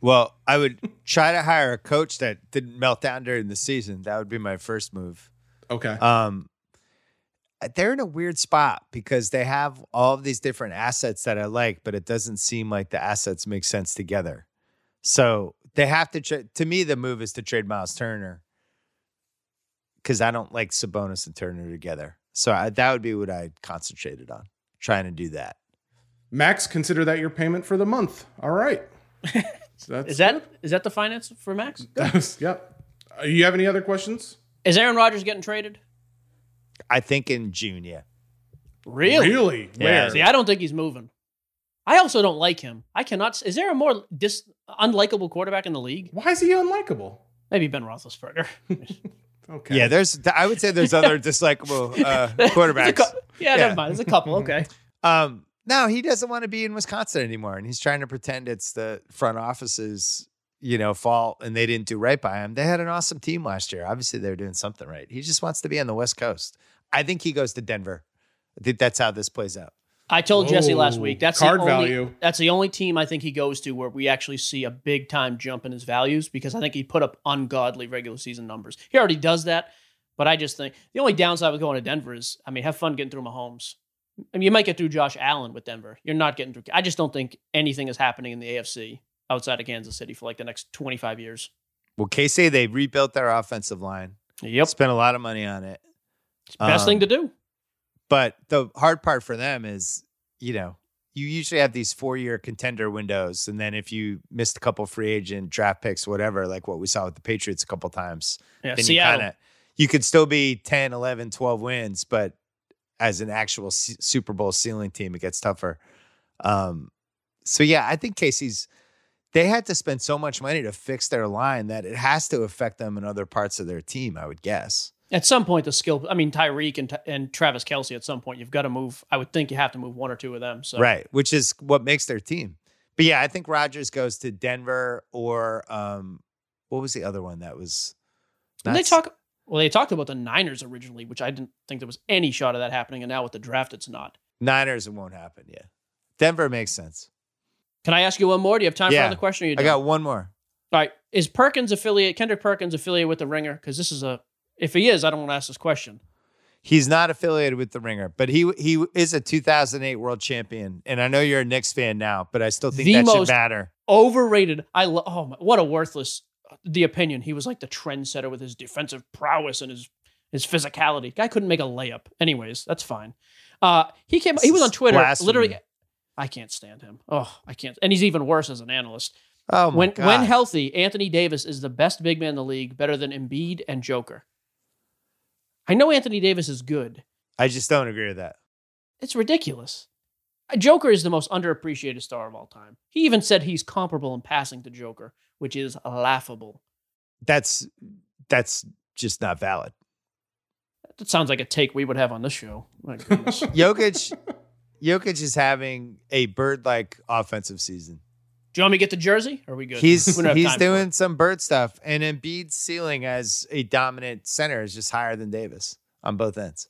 Well, I would try to hire a coach that didn't melt down during the season. That would be my first move. Okay, Um, they're in a weird spot because they have all of these different assets that I like, but it doesn't seem like the assets make sense together. So they have to. Tra- to me, the move is to trade Miles Turner because I don't like Sabonis and Turner together. So I, that would be what I concentrated on, trying to do that. Max, consider that your payment for the month. All right. So that's Is that is that the finance for Max? That's, yep. Uh, you have any other questions? Is Aaron Rodgers getting traded? I think in June, yeah. Really? Really? Yeah. Where? See, I don't think he's moving. I also don't like him. I cannot. Is there a more dis unlikable quarterback in the league? Why is he unlikable? Maybe Ben Roethlisberger. Okay. Yeah, there's. I would say there's other dislikable uh, quarterbacks. cou- yeah, Yeah. never mind. There's a couple. Okay. Um, no, he doesn't want to be in Wisconsin anymore, and he's trying to pretend it's the front office's, you know, fault, and they didn't do right by him. They had an awesome team last year. Obviously, they're doing something right. He just wants to be on the West Coast. I think he goes to Denver. I think that's how this plays out. I told Jesse last week that's Card the only, value. That's the only team I think he goes to where we actually see a big time jump in his values because I think he put up ungodly regular season numbers. He already does that, but I just think the only downside with going to Denver is, I mean, have fun getting through Mahomes. I mean, you might get through Josh Allen with Denver. You're not getting through. I just don't think anything is happening in the AFC outside of Kansas City for like the next 25 years. Well, KC they rebuilt their offensive line. Yep, Spent a lot of money on it. It's the best Um, thing to do. But the hard part for them is, you know, you usually have these four year contender windows. And then if you missed a couple free agent draft picks, whatever, like what we saw with the Patriots a couple times, Yeah, then you kind of, you could still be 10, 11, 12 wins, but as an actual S- Super Bowl ceiling team, it gets tougher. Um, so yeah, I think Casey's, they had to spend so much money to fix their line that it has to affect them in other parts of their team, I would guess. At some point, the skill. I mean, Tyreek and and Travis Kelce. At some point, you've got to move. I would think you have to move one or two of them. So Right, which is what makes their team. But yeah, I think Rodgers goes to Denver or um what was the other one that was Didn't they talk? Well, they talked about the Niners originally, which I didn't think there was any shot of that happening, and now with the draft, it's not. Niners it won't happen, yeah. Denver makes sense. Can I ask you one more? Do you have time Yeah. for another question? Or you I got one more. All right. Is Perkins affiliate Kendrick Perkins affiliated with the Ringer? Because this is a. If he is, I don't want to ask this question. He's not affiliated with the Ringer, but he he is a 2008 world champion. And I know you're a Knicks fan now, but I still think The that should matter. Overrated. I lo- oh my, what a worthless. The opinion he was like the trendsetter with his defensive prowess and his his physicality. Guy couldn't make a layup. Anyways, that's fine. Uh, he came. He was on Twitter. Blasphemy. Literally, I can't stand him. Oh, I can't. And he's even worse as an analyst. Oh my when God. when healthy, Anthony Davis is the best big man in the league, better than Embiid and Joker. I know Anthony Davis is good. I just don't agree with that. It's ridiculous. Joker is the most underappreciated star of all time. He even said he's comparable in passing to Joker, which is laughable. That's that's just not valid. That sounds like a take we would have on this show. My goodness. Jokic Jokic is having a bird-like offensive season. Do you want me to get the jersey? Or are we good? He's We he's time for it. doing some bird stuff, and Embiid's ceiling as a dominant center is just higher than Davis on both ends.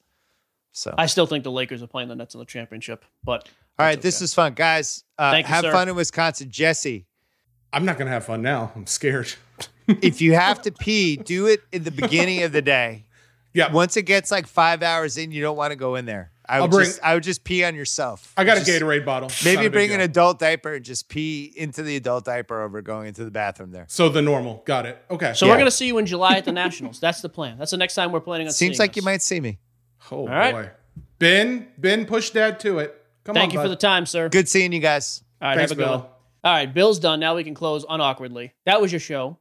So, I still think the Lakers are playing the Nets in the championship, but all right, that's this okay. is fun, guys. Uh, Thank you, have sir. fun in Wisconsin, Jesse. I'm not gonna have fun now. I'm scared. If you have to pee, do it in the beginning of the day. Yeah. Once it gets like five hours in, you don't want to go in there. I I'll would bring- just I would just pee on yourself. I got a Gatorade bottle. Maybe bring an adult diaper and just pee into the adult diaper over going into the bathroom there. So the normal. Got it. Okay. So Yeah. we're gonna see you in July at the Nationals. That's the plan. That's the next time we're planning on. Seeing. Seems seeing like you might see me. oh right. boy. Ben, Ben, push dad to it. Come on. Thank on, you for the time, sir. Good seeing you guys. All right, Thanks, have a good Bill. one. All right, Bill's done. Now we can close unawkwardly. That was your show.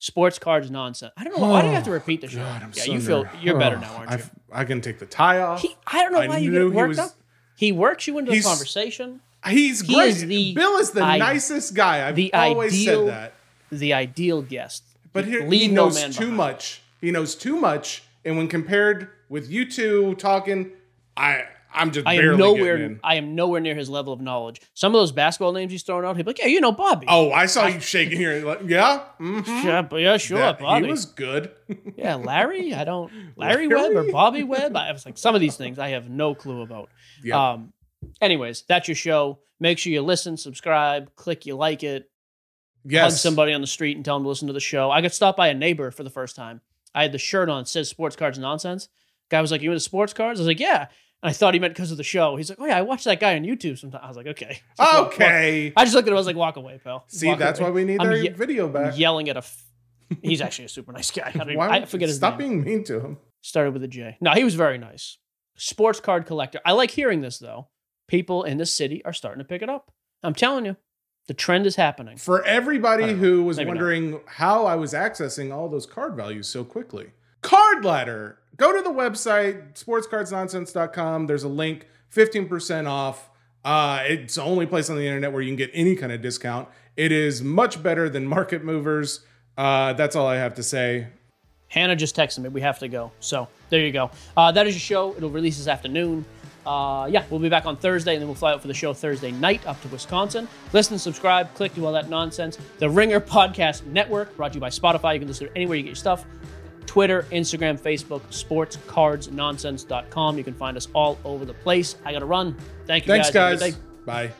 Sports cards nonsense. I don't know why do you have to oh, repeat the show. God, I'm yeah, so you feel nervous. you're better Oh, now, aren't you? I've- I can take the tie off. He, I don't know I why you knew get he worked was- up. He works you into the He's- conversation. He's He great. is the Bill is the i- nicest guy. I've the always ideal said that. The ideal guest. But here, Leave he no knows man too behind. much. He knows too much. And when compared with you two talking, I I'm just I barely am nowhere. I am nowhere near his level of knowledge. Some of those basketball names he's throwing out, he'd be like, "Yeah, you know Bobby." Oh, I saw you shaking here. Like, yeah, mhm. yeah, but yeah, sure, That- Bobby. he was good. yeah, Larry. I don't Larry, Larry? Webb or Bobby Webb. I was like, some of these things I have no clue about. Yeah. Um. Anyways, that's your show. Make sure you listen, subscribe, click, you like it. hug yes. somebody on the street and tell them to listen to the show. I got stopped by a neighbor for the first time. I had the shirt on, it says sports cards nonsense. Guy was like, You into sports cards? I was like, Yeah. And I thought he meant because of the show. He's like, Oh, yeah, I watch that guy on YouTube sometimes. I was like, Okay. Just walk- walk- Okay. I just looked at him. I was like, Walk away, pal. See, Walk that's away. why we need I'm our ye- video back. Yelling at a. F- He's actually a super nice guy. I, even, Why, I forget his stop name. being mean to him. Started with a J. No, he was very nice. Sports card collector. I like hearing this, though. People in this city are starting to pick it up. I'm telling you, the trend is happening. For everybody I know. who was Maybe not. wondering how I was accessing all those card values so quickly, Card Ladder. Go to the website, sportscardsnonsense.com. There's a link, 15% off. Uh, it's the only place on the internet where you can get any kind of discount. It is much better than Market Movers. Uh, that's all I have to say. Hannah just texted me. We have to go. So there you go. Uh, that is your show. It'll release this afternoon. Uh, yeah, we'll be back on Thursday, and then we'll fly out for the show Thursday night up to Wisconsin. Listen, subscribe, click, do all that nonsense. The Ringer Podcast Network, brought to you by Spotify. You can listen to it anywhere you get your stuff. Twitter, Instagram, Facebook, sportscardsnonsense.com. You can find us all over the place. I got to run. Thank you, Thanks, guys. Guys. Bye.